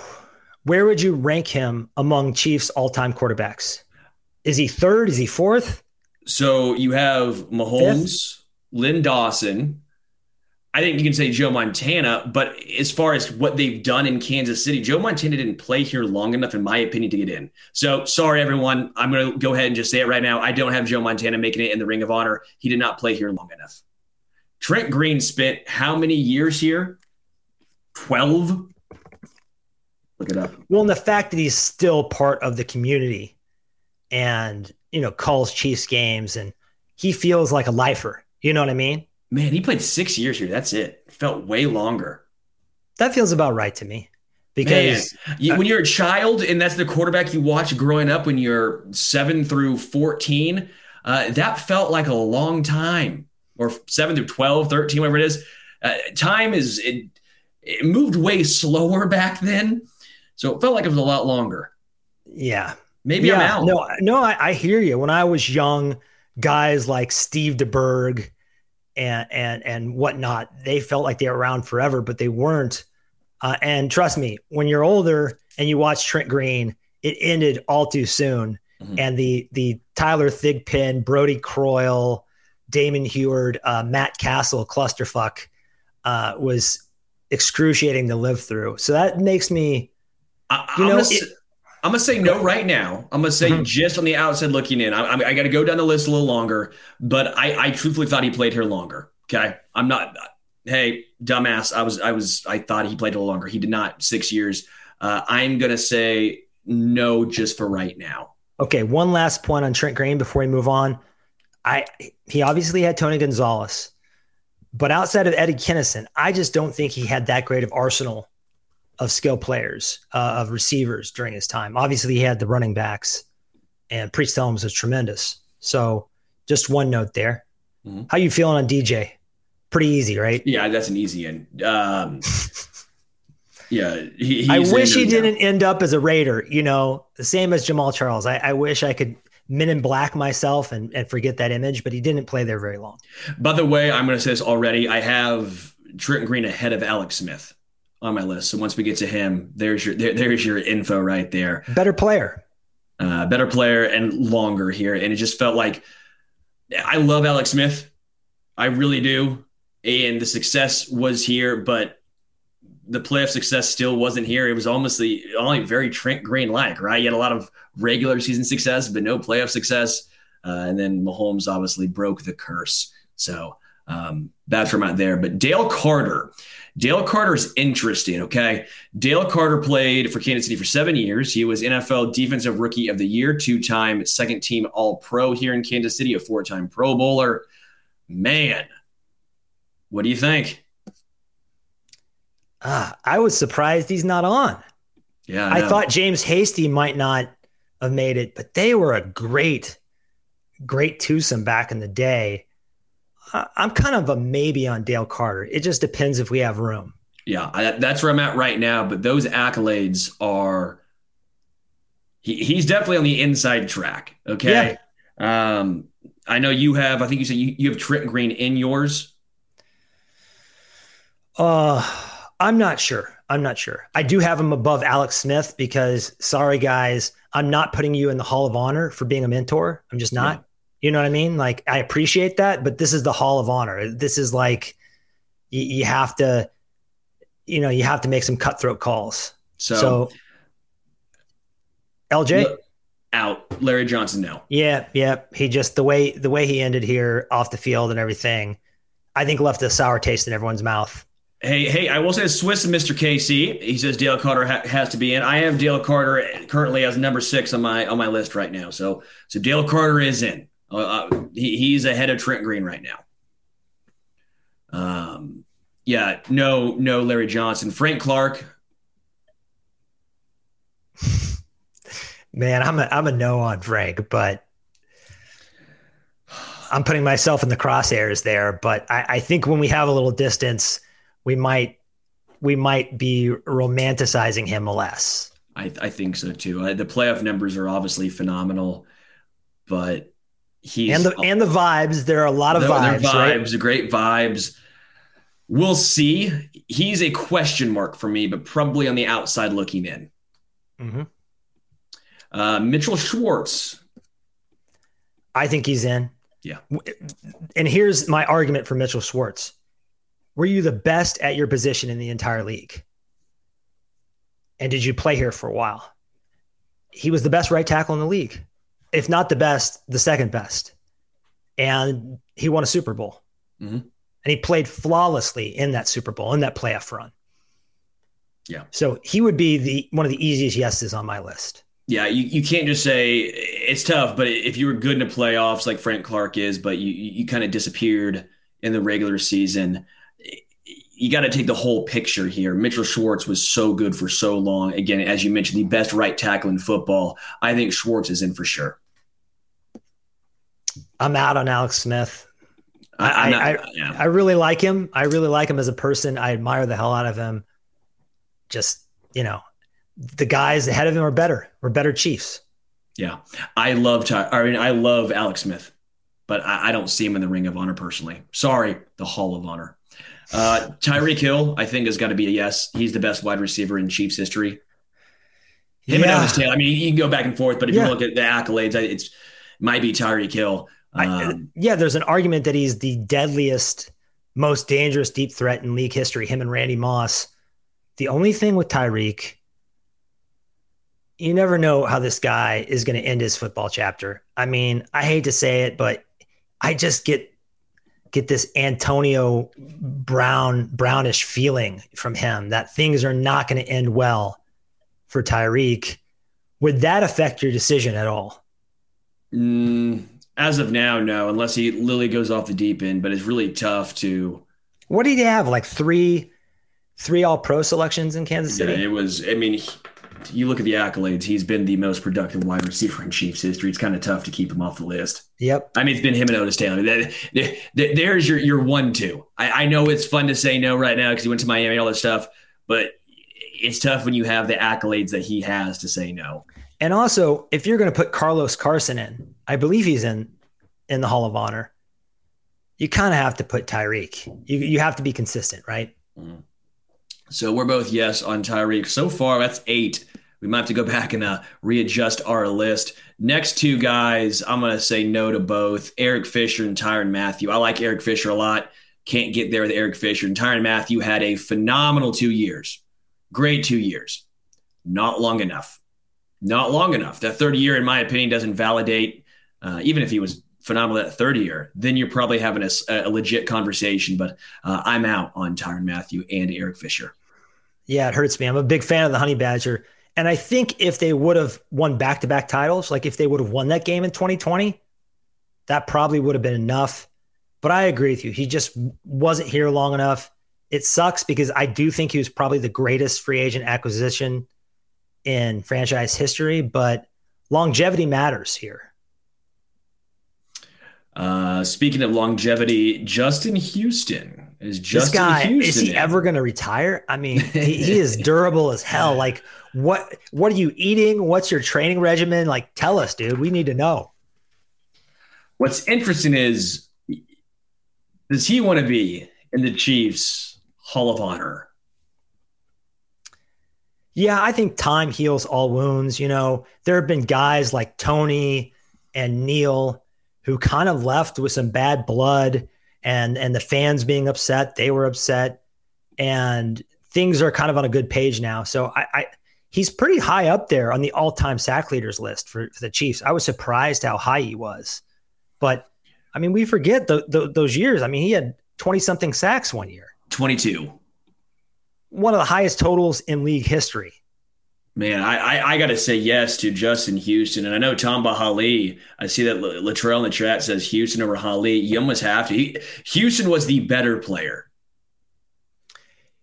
Where would you rank him among Chiefs all-time quarterbacks? Is he third? Is he fourth? So you have Mahomes, Fifth? Len Dawson. I think you can say Joe Montana, but as far as what they've done in Kansas City, Joe Montana didn't play here long enough, in my opinion, to get in. So sorry, everyone. I'm going to go ahead and just say it right now. I don't have Joe Montana making it in the Ring of Honor. He did not play here long enough. Trent Green spent how many years here? 12? Look it up. Well, and the fact that he's still part of the community and, you know, calls Chiefs games and he feels like a lifer. You know what I mean? Man, he played six years here. That's it. Felt way longer. That feels about right to me. Because Man, when you're a child and that's the quarterback you watch growing up when you're seven through 14, uh, that felt like a long time or seven through 12, 13, whatever it is. Uh, time is, it, it moved way slower back then. So it felt like it was a lot longer. Yeah. Maybe yeah, I'm out. No, no, I, I, hear you. When I was young, guys like Steve DeBerg and and and whatnot, they felt like they were around forever, but they weren't. Uh, and trust me, when you're older and you watch Trent Green, it ended all too soon. Mm-hmm. And the the Tyler Thigpen, Brodie Croyle, Damon Huard, uh, Matt Cassel clusterfuck uh, was excruciating to live through. So that makes me I, you know, it, I'm gonna, say no right now. I'm gonna say mm-hmm. just on the outside looking in. I, I, I got to go down the list a little longer, but I, I truthfully thought he played here longer. Okay, I'm not. Hey, dumbass. I was, I was, I thought he played a little longer. He did not. Six years. Uh, I'm gonna say no, just for right now. Okay, one last point on Trent Green before we move on. I he obviously had Tony Gonzalez, but outside of Eddie Kennison, I just don't think he had that great of arsenal of skill players, uh, of receivers during his time. Obviously, he had the running backs, and Priest Holmes was tremendous. So, just one note there. Mm-hmm. How you feeling on DJ? Pretty easy, right? Yeah, that's an easy end. Um, yeah, he, I wish he didn't end up as a Raider. You know, the same as Jamaal Charles. I, I wish I could men in black myself and, and forget that image, but he didn't play there very long. By the way, I'm going to say this already. I have Trenton Green ahead of Alex Smith on my list. So once we get to him, there's your there, there's your info right there. Better player, uh, better player, and longer here. And it just felt like I love Alex Smith, I really do, and the success was here, but the playoff success still wasn't here. It was almost the only very Trent Green like, right? You had a lot of regular season success, but no playoff success. Uh, and then Mahomes obviously broke the curse. So um, that's where I'm there. But Dale Carter, Dale Carter is interesting. Okay. Dale Carter played for Kansas City for seven years. He was NFL Defensive Rookie of the Year, two time second team All Pro here in Kansas City, a four time Pro Bowler. Man, what do you think? Ah, I was surprised he's not on. Yeah. I, I thought James Hasty might not have made it, but they were a great, great twosome back in the day. I'm kind of a maybe on Dale Carter. It just depends if we have room. Yeah, I, that's where I'm at right now. But those accolades are he, he's definitely on the inside track. Okay. Yeah. Um, I know you have. I think you said you, you have Trent Green in yours. Uh, I'm not sure. I'm not sure. I do have him above Alex Smith because, sorry guys, I'm not putting you in the Hall of Honor for being a mentor. I'm just not. You know what I mean? Like I appreciate that, but this is the Hall of Honor. This is like you, you have to, you know, you have to make some cutthroat calls. So, so LJ, out. Larry Johnson, no. Yeah, yeah. He just the way the way he ended here off the field and everything, I think left a sour taste in everyone's mouth. Hey, hey, I will say Swiss and Mr. KC. He says Dale Carter ha- has to be in. I have Dale Carter currently as number six on my on my list right now. So so Dale Carter is in. Uh, uh, he, he's ahead of Trent Green right now. Um, yeah, no, no, Larry Johnson, Frank Clark. Man, I'm a I'm a no on Frank, but I'm putting myself in the crosshairs there. But I, I think when we have a little distance, we might we might be romanticizing him less. I, I think so too. Uh, the playoff numbers are obviously phenomenal, but he's and the and the vibes. There are a lot of vibes, vibes, right? great vibes. We'll see. He's a question mark for me, but probably on the outside looking in. Mm-hmm. Uh, Mitchell Schwartz. I think he's in. Yeah. And here's my argument for Mitchell Schwartz. Were you the best at your position in the entire league? And did you play here for a while? He was the best right tackle in the league, if not the best, the second best. And he won a Super Bowl. Mm-hmm. And he played flawlessly in that Super Bowl, in that playoff run. Yeah. So he would be the one of the easiest yeses on my list. Yeah, you, you can't just say it's tough, but if you were good in the playoffs like Frank Clark is, but you you kind of disappeared in the regular season, you got to take the whole picture here. Mitchell Schwartz was so good for so long. Again, as you mentioned, the best right tackle in football. I think Schwartz is in for sure. I'm out on Alex Smith. I, not, I, yeah. I, really like him. I really like him as a person. I admire the hell out of him. Just, you know, the guys ahead of him are better. We're better Chiefs. Yeah. I love Ty. I mean, I love Alex Smith, but I, I don't see him in the Ring of Honor personally. Sorry, the Hall of Honor. Uh, Tyreek Hill, I think, has got to be a yes. He's the best wide receiver in Chiefs history. Him yeah. and Otis Taylor. I mean, you can go back and forth, but if yeah. you look at the accolades, it's might be Tyreek Hill. Um, I, yeah, there's an argument that he's the deadliest, most dangerous deep threat in league history. Him and Randy Moss. The only thing with Tyreek, you never know how this guy is going to end his football chapter. I mean, I hate to say it, but I just get get this Antonio Brown brownish feeling from him that things are not going to end well for Tyreek. Would that affect your decision at all? Mm, as of now, no, unless he Lily goes off the deep end, but it's really tough to. What did he have? Like three, three All Pro selections in Kansas City. Yeah, it was. I mean, you look at the accolades. He's been the most productive wide receiver in Chiefs history. It's kind of tough to keep him off the list. Yep. I mean, it's been him and Otis Taylor. That, there's your your one two. I, I know it's fun to say no right now because he went to Miami, all that stuff, but it's tough when you have the accolades that he has to say no. And also, if you're going to put Carlos Carson in, I believe he's in in the Hall of Honor. You kind of have to put Tyreek. You you have to be consistent, right? Mm. So we're both yes on Tyreek. So far, that's eight. We might have to go back and uh, readjust our list. Next two guys, I'm going to say no to both Eric Fisher and Tyrann Mathieu. I like Eric Fisher a lot. Can't get there with Eric Fisher. And Tyrann Mathieu had a phenomenal two years. Great two years. Not long enough not long enough. That third year, in my opinion, doesn't validate, uh, even if he was phenomenal that third year, then you're probably having a, a legit conversation. But uh, I'm out on Tyrann Mathieu and Eric Fisher. Yeah, it hurts me. I'm a big fan of the Honey Badger. And I think if they would have won back to back titles, like if they would have won that game in 2020, that probably would have been enough. But I agree with you. He just wasn't here long enough. It sucks because I do think he was probably the greatest free agent acquisition in franchise history, but longevity matters here. Uh, speaking of longevity, Justin Houston is Justin this guy. Houston is he in? ever going to retire? I mean, he, he is durable as hell. Like, what what are you eating? What's your training regimen? Like, tell us, dude. We need to know. What's interesting is, does he want to be in the Chiefs Hall of Honor? Yeah, I think time heals all wounds. You know, there have been guys like Tony and Neil who kind of left with some bad blood and and the fans being upset, they were upset and things are kind of on a good page now. So I, I he's pretty high up there on the all-time sack leaders list for, for the Chiefs. I was surprised how high he was, but I mean, we forget the, the, those years. I mean, he had twenty something sacks one year, twenty-two, one of the highest totals in league history. Man, I, I, I got to say yes to Justin Houston, and I know Tamba Hali. I see that Latrell in the chat says Houston over Hali. You almost have to. He, Houston was the better player.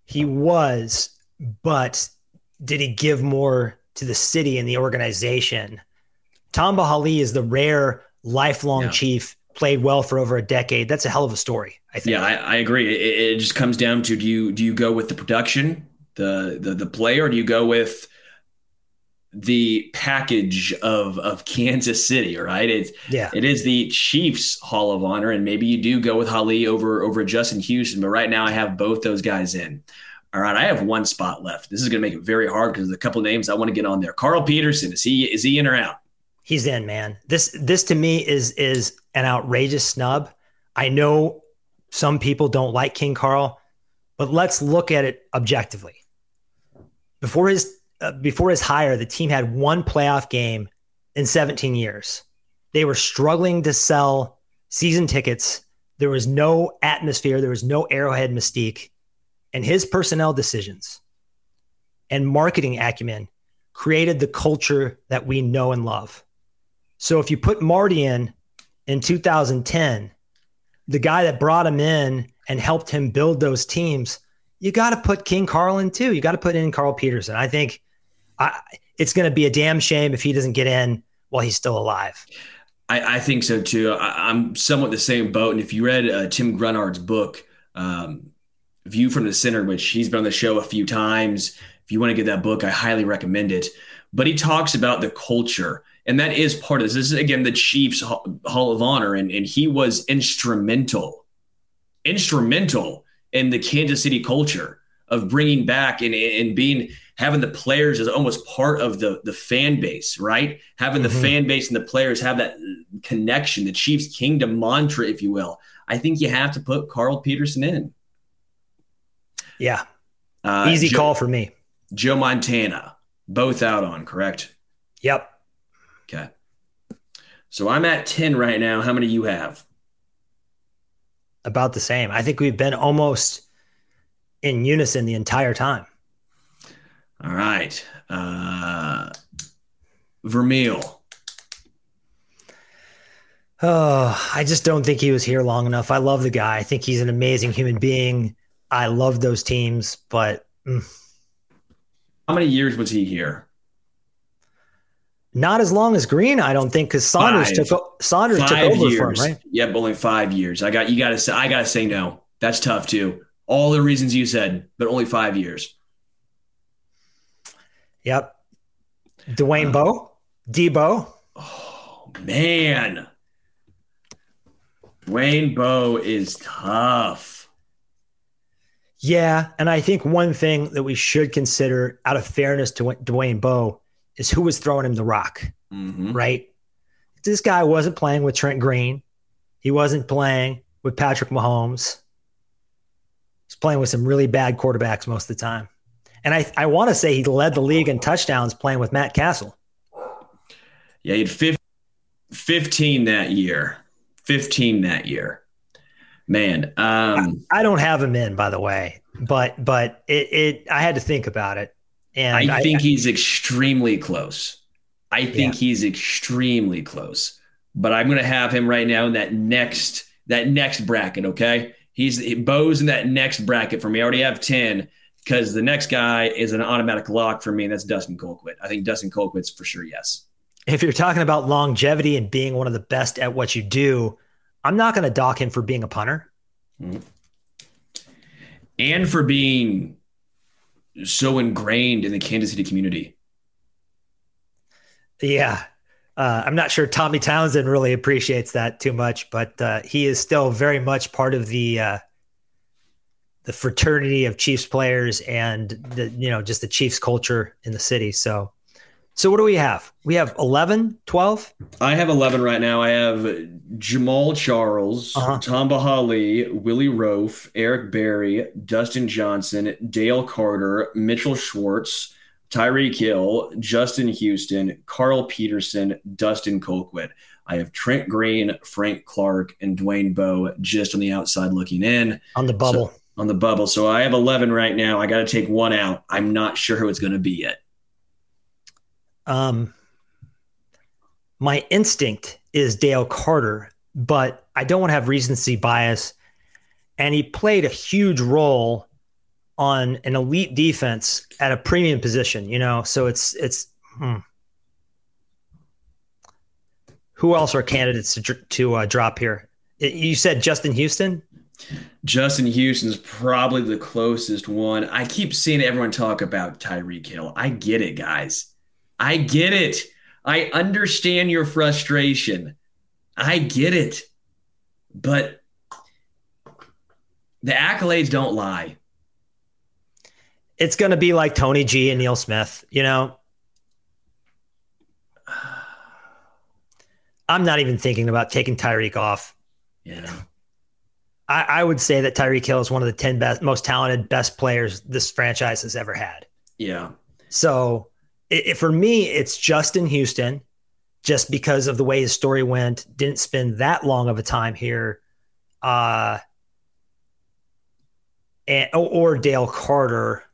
He was, but did he give more to the city and the organization? Tamba Hali is the rare lifelong yeah. chief, played well for over a decade. That's a hell of a story. I think. Yeah, I, I agree. It, it, just comes down to do you do you go with the production, the the the play, or do you go with the package of of Kansas City, right? It's yeah, it is the Chiefs Hall of Honor, and maybe you do go with Hali over over Justin Houston, but right now I have both those guys in. All right, I have one spot left. This is going to make it very hard because there's a couple names I want to get on there. Carl Peterson is he is he in or out? He's in, man. This this to me is is an outrageous snub. I know some people don't like King Carl, but let's look at it objectively. Before his uh, before his hire, the team had one playoff game in 17 years. They were struggling to sell season tickets. There was no atmosphere. There was no Arrowhead mystique and his personnel decisions and marketing acumen created the culture that we know and love. So if you put Marty in in 2010, the guy that brought him in and helped him build those teams, you got to put King Carl in too. You got to put in Carl Peterson. I think I, it's going to be a damn shame if he doesn't get in while he's still alive. I, I think so too. I, am somewhat the same boat. And if you read uh, Tim Grunhard's book, um, View from the Center, which he's been on the show a few times. If you want to get that book, I highly recommend it. But he talks about the culture, and that is part of this. This is again the Chiefs Hall of Honor, and, and he was instrumental, instrumental in the Kansas City culture of bringing back and, and being having the players as almost part of the the fan base, right? Having mm-hmm. the fan base and the players have that connection, the Chiefs kingdom mantra, if you will. I think you have to put Carl Peterson in. Yeah. Uh, Easy Joe, call for me. Joe Montana, both out on, correct? Yep. Okay. So I'm at 10 right now. How many you have? About the same. I think we've been almost in unison the entire time. All right. Uh, Vermeil. Oh, I just don't think he was here long enough. I love the guy. I think he's an amazing human being. I love those teams, but mm. how many years was he here? Not as long as Green, I don't think, because Saunders five. took Saunders five took over years. from him, right? Yep, only five years. I got you. Got to say, I got to say no. That's tough too. All the reasons you said, but only five years. Yep. Dwayne uh, Bowe, Debo. Oh man, Dwayne Bowe is tough. Yeah, and I think one thing that we should consider, out of fairness to Dwayne Bowe, is who was throwing him the rock. Mm-hmm. Right, this guy wasn't playing with Trent Green. He wasn't playing with Patrick Mahomes. He's playing with some really bad quarterbacks most of the time. And I, I want to say he led the league in touchdowns playing with Matt Cassel. Yeah, he had 15 that year. 15 that year man. Um, I, I, don't have him in, by the way, but but it, it I had to think about it, and I think I, he's extremely close. I think yeah. he's extremely close, but I'm going to have him right now in that next that next bracket. Okay, he's Bowe's in that next bracket for me. I already have ten because the next guy is an automatic lock for me, and that's Dustin Colquitt. I think Dustin Colquitt's for sure. Yes. If you're talking about longevity and being one of the best at what you do, I'm not going to dock him for being a punter. Mm-hmm. And for being so ingrained in the Kansas City community. Yeah. Uh, I'm not sure Tommy Townsend really appreciates that too much, but uh, he is still very much part of the uh, the fraternity of Chiefs players and the you know just the Chiefs culture in the city. So so what do we have? We have 11, 12? I have 11 right now. I have Jamaal Charles, uh-huh. Tamba Hali, Willie Roaf, Eric Berry, Dustin Johnson, Dale Carter, Mitchell Schwartz, Tyreek Hill, Justin Houston, Carl Peterson, Dustin Colquitt. I have Trent Green, Frank Clark, and Dwayne Bowe just on the outside looking in. On the bubble. So, on the bubble. So I have 11 right now. I got to take one out. I'm not sure who it's going to be yet. Um, my instinct is Dale Carter, but I don't want to have recency bias. And he played a huge role on an elite defense at a premium position, you know. So it's it's hmm. who else are candidates to to uh, drop here? You said Justin Houston. Justin Houston's probably the closest one. I keep seeing everyone talk about Tyreek Hill. I get it, guys. I get it. I understand your frustration. I get it. But the accolades don't lie it's going to be like Tony G and Neil Smith, you know. I'm not even thinking about taking Tyreek off. Know, I, I would say that Tyreek Hill is one of the 10 best, most talented, best players this franchise has ever had. Yeah. So it, it, for me, it's Justin Houston, just because of the way his story went. Didn't spend that long of a time here. Uh, and, or Dale Carter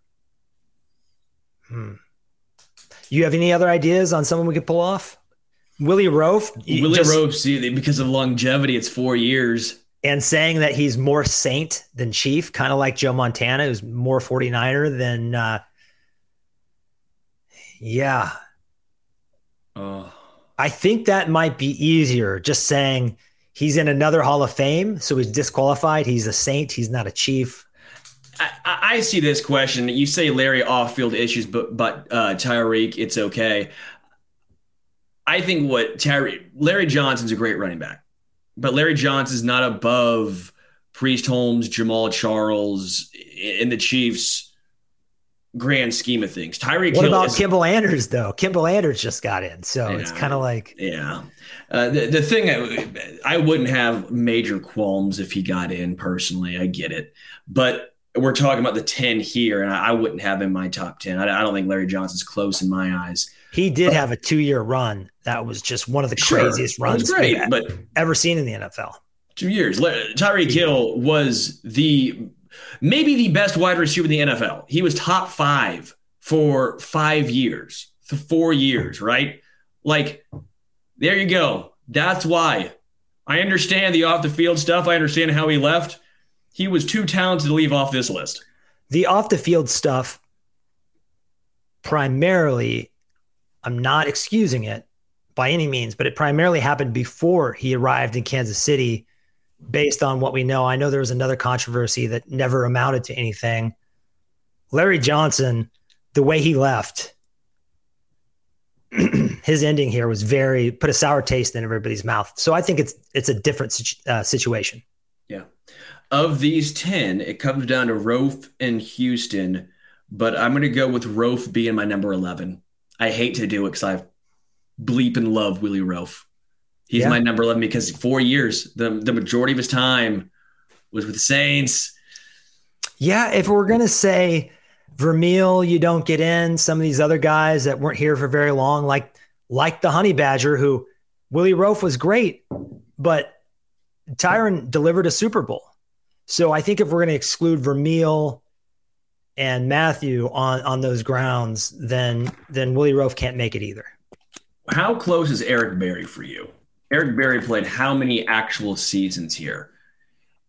Hmm. You have any other ideas on someone we could pull off? Willie Roaf. Willie just, Roaf, because of longevity, it's four years. And saying that he's more Saint than Chief, kind of like Joe Montana, who's more 49er than. Uh, yeah. Oh. I think that might be easier. Just saying he's in another Hall of Fame, so he's disqualified. He's a Saint. He's not a Chief. I, I, see this question. You say Larry off-field issues, but but uh, Tyreek, it's okay. I think what Tyreek, Larry Johnson's a great running back, but Larry Johnson's not above Priest Holmes, Jamaal Charles in the Chiefs' grand scheme of things. Tyreek. What Hill about is, Kimble Anders though? Kimble Anders just got in, so yeah, it's kind of like yeah. Uh, the the thing I, I wouldn't have major qualms if he got in personally. I get it, but we're talking about the 10 here, and I, I wouldn't have in my top 10. I, I, don't think Larry Johnson's close in my eyes. He did but, have a two year run. That was just one of the sure, craziest runs great, but ever seen in the NFL. Two years. Tyreek Hill was the maybe the best wide receiver in the NFL. He was top five for five years, four years, right? Like, there you go. That's why I understand the off the field stuff. I understand how he left he was too talented to leave off this list. The off the field stuff, primarily, I'm not excusing it by any means, but it primarily happened before he arrived in Kansas City based on what we know. I know there was another controversy that never amounted to anything. Larry Johnson, the way he left, his ending here was very put a sour taste in everybody's mouth. So I think it's it's a different uh, situation. Yeah. Of these 10, it comes down to Roaf and Houston, but I'm going to go with Roaf being my number 11. I hate to do it because I bleep and love Willie Roaf. He's yeah. my number 11 because four years, the, the majority of his time was with the Saints. Yeah, if we're going to say Vermeil, you don't get in, some of these other guys that weren't here for very long, like like the Honey Badger, who Willie Roaf was great, but Tyrann delivered a Super Bowl. So I think if we're going to exclude Vermeil and Mathieu on on those grounds, then then Willie Roaf can't make it either. How close is Eric Berry for you? Eric Berry played how many actual seasons here?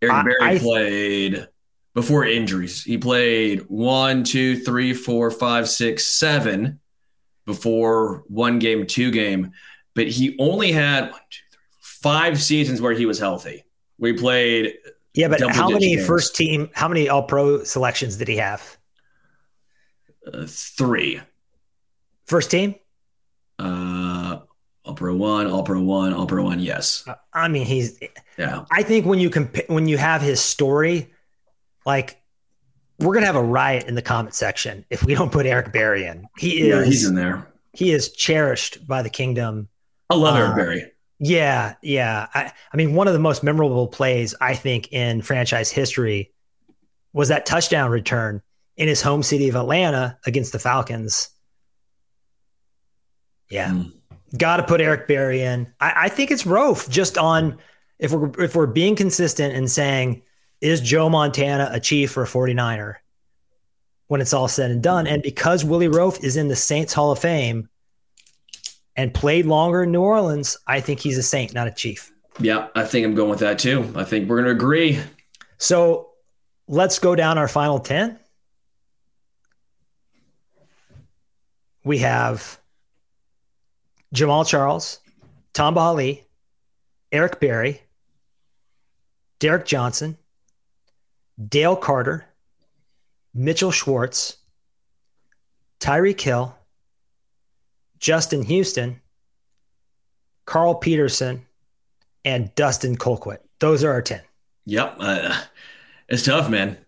Eric I, Berry I, played before injuries. He played one, two, three, four, five, six, seven before one game, two game, but he only had one, two, three, five seasons where he was healthy. We played yeah, but how many games. first team, how many all pro selections did he have? Uh, three. First team? Uh, all pro one, all pro one, all pro one. Yes. Uh, I mean, he's, yeah. I think when you compare, when you have his story, like we're going to have a riot in the comment section if we don't put Eric Berry in. He is, yeah, he's in there. He is cherished by the kingdom. I love Eric uh, Berry. Yeah, yeah. I, I mean, one of the most memorable plays I think in franchise history was that touchdown return in his home city of Atlanta against the Falcons. Yeah. Mm. Got to put Eric Berry in. I, I think it's Roaf just on if we're if we're being consistent and saying is Joe Montana a chief or a 49er when it's all said and done? And because Willie Roaf is in the Saints Hall of Fame and played longer in New Orleans, I think he's a Saint, not a chief. Yeah, I think I'm going with that too. I think we're going to agree. So let's go down our final 10. We have Jamaal Charles, Tamba Hali, Eric Berry, Derrick Johnson, Dale Carter, Mitchell Schwartz, Tyreek Hill, Justin Houston, Carl Peterson, and Dustin Colquitt. Those are our 10. Yep. Uh, it's tough, man.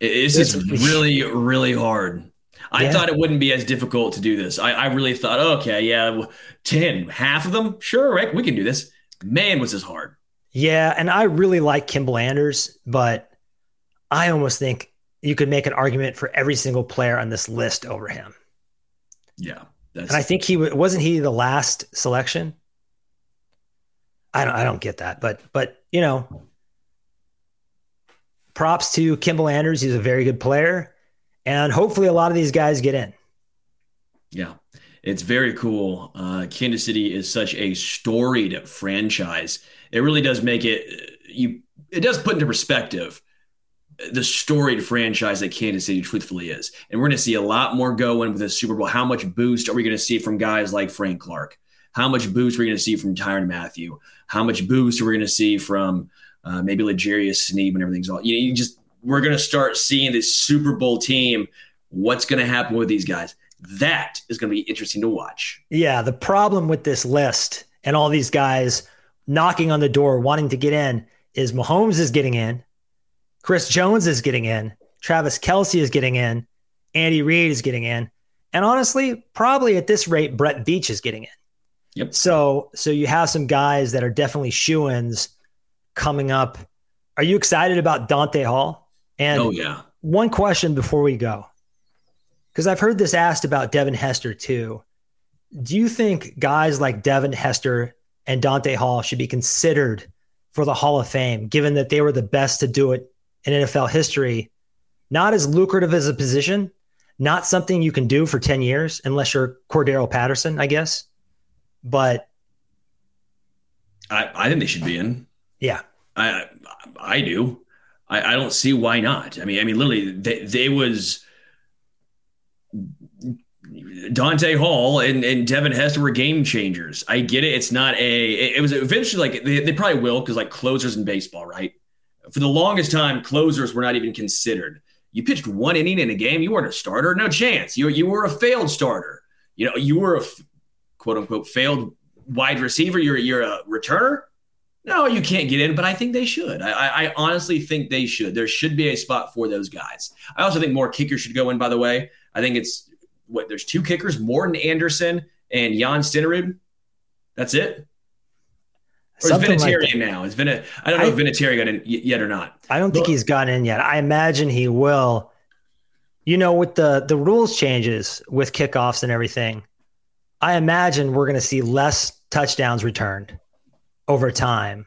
It's just really, really hard. I yeah. thought it wouldn't be as difficult to do this. I, I really thought, okay, yeah, 10, half of them, sure, right? We can do this. Man, was this hard. Yeah. And I really like Kimble Anders, but I almost think you could make an argument for every single player on this list over him. Yeah. And I think he wasn't he the last selection. I don't I don't get that, but but you know, props to Kimble Anders. He's a very good player, and hopefully a lot of these guys get in. Yeah, it's very cool. Uh, Kansas City is such a storied franchise. It really does make it you. It does put into perspective the storied franchise that Kansas City truthfully is. And we're going to see a lot more going with the Super Bowl. How much boost are we going to see from guys like Frank Clark? How much boost are we going to see from Tyrann Mathieu? How much boost are we going to see from uh, maybe L'Jarius Sneed when everything's all, you know, you just, we're going to start seeing this Super Bowl team. What's going to happen with these guys? That is going to be interesting to watch. Yeah. The problem with this list and all these guys knocking on the door, wanting to get in, is Mahomes is getting in, Chris Jones is getting in, Travis Kelce is getting in, Andy Reid is getting in, and honestly, probably at this rate, Brett Veach is getting in. Yep. So, so you have some guys that are definitely shoe-ins coming up. Are you excited about Dante Hall? And oh yeah. One question before we go, because I've heard this asked about Devin Hester too. Do you think guys like Devin Hester and Dante Hall should be considered for the Hall of Fame, given that they were the best to do it in NFL history? Not as lucrative as a position, not something you can do for 10 years unless you're Cordarrelle Patterson, I guess. But I, I think they should be in. Yeah. I I do. I, I don't see why not. I mean, I mean, literally, they, they was Dante Hall and, and Devin Hester were game changers. I get it. It's not a. It, it was eventually like they, they probably will because like closers in baseball, right? For the longest time, closers were not even considered. You pitched one inning in a game, you weren't a starter, no chance. You you were a failed starter. You know, you were a quote unquote failed wide receiver. You're you're a returner no, you can't get in, but I think they should. I, I, honestly think they should. There should be a spot for those guys. I also think more kickers should go in. By the way, I think it's what there's two kickers: Morten Andersen and Jan Stenerud. That's it. Or Something is Vinatieri like now? Is Vin- I don't know I, if Vinatieri got in yet or not. I don't but, think he's gotten in yet. I imagine he will. You know, with the the rules changes with kickoffs and everything, I imagine we're going to see less touchdowns returned over time.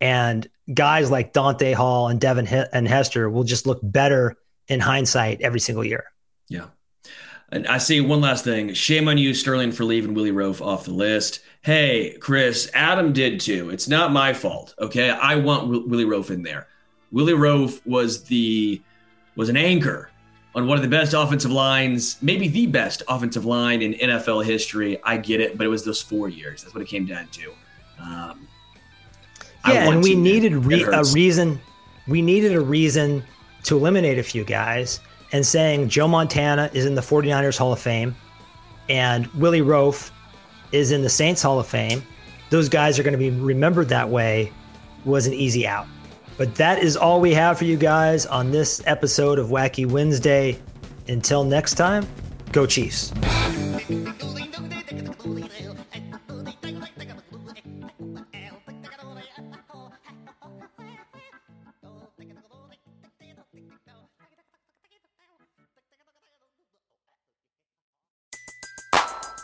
And guys like Dante Hall and Devin H- and Hester will just look better in hindsight every single year. Yeah. And I see one last thing. Shame on you, Sterling, for leaving Willie Roaf off the list. Hey, Chris, Adam did too. It's not my fault. Okay. I want Willie Roaf in there. Willie Roaf was the was an anchor on one of the best offensive lines, maybe the best offensive line in NFL history. I get it, but it was those four years. That's what it came down to. Um, yeah, and we needed re- a reason. We needed a reason to eliminate a few guys, and saying Joe Montana is in the 49ers Hall of Fame, and Willie Roaf is in the Saints Hall of Fame. Those guys are going to be remembered that way. Was an easy out. But that is all we have for you guys on this episode of Wacky Wednesday. Until next time, go Chiefs.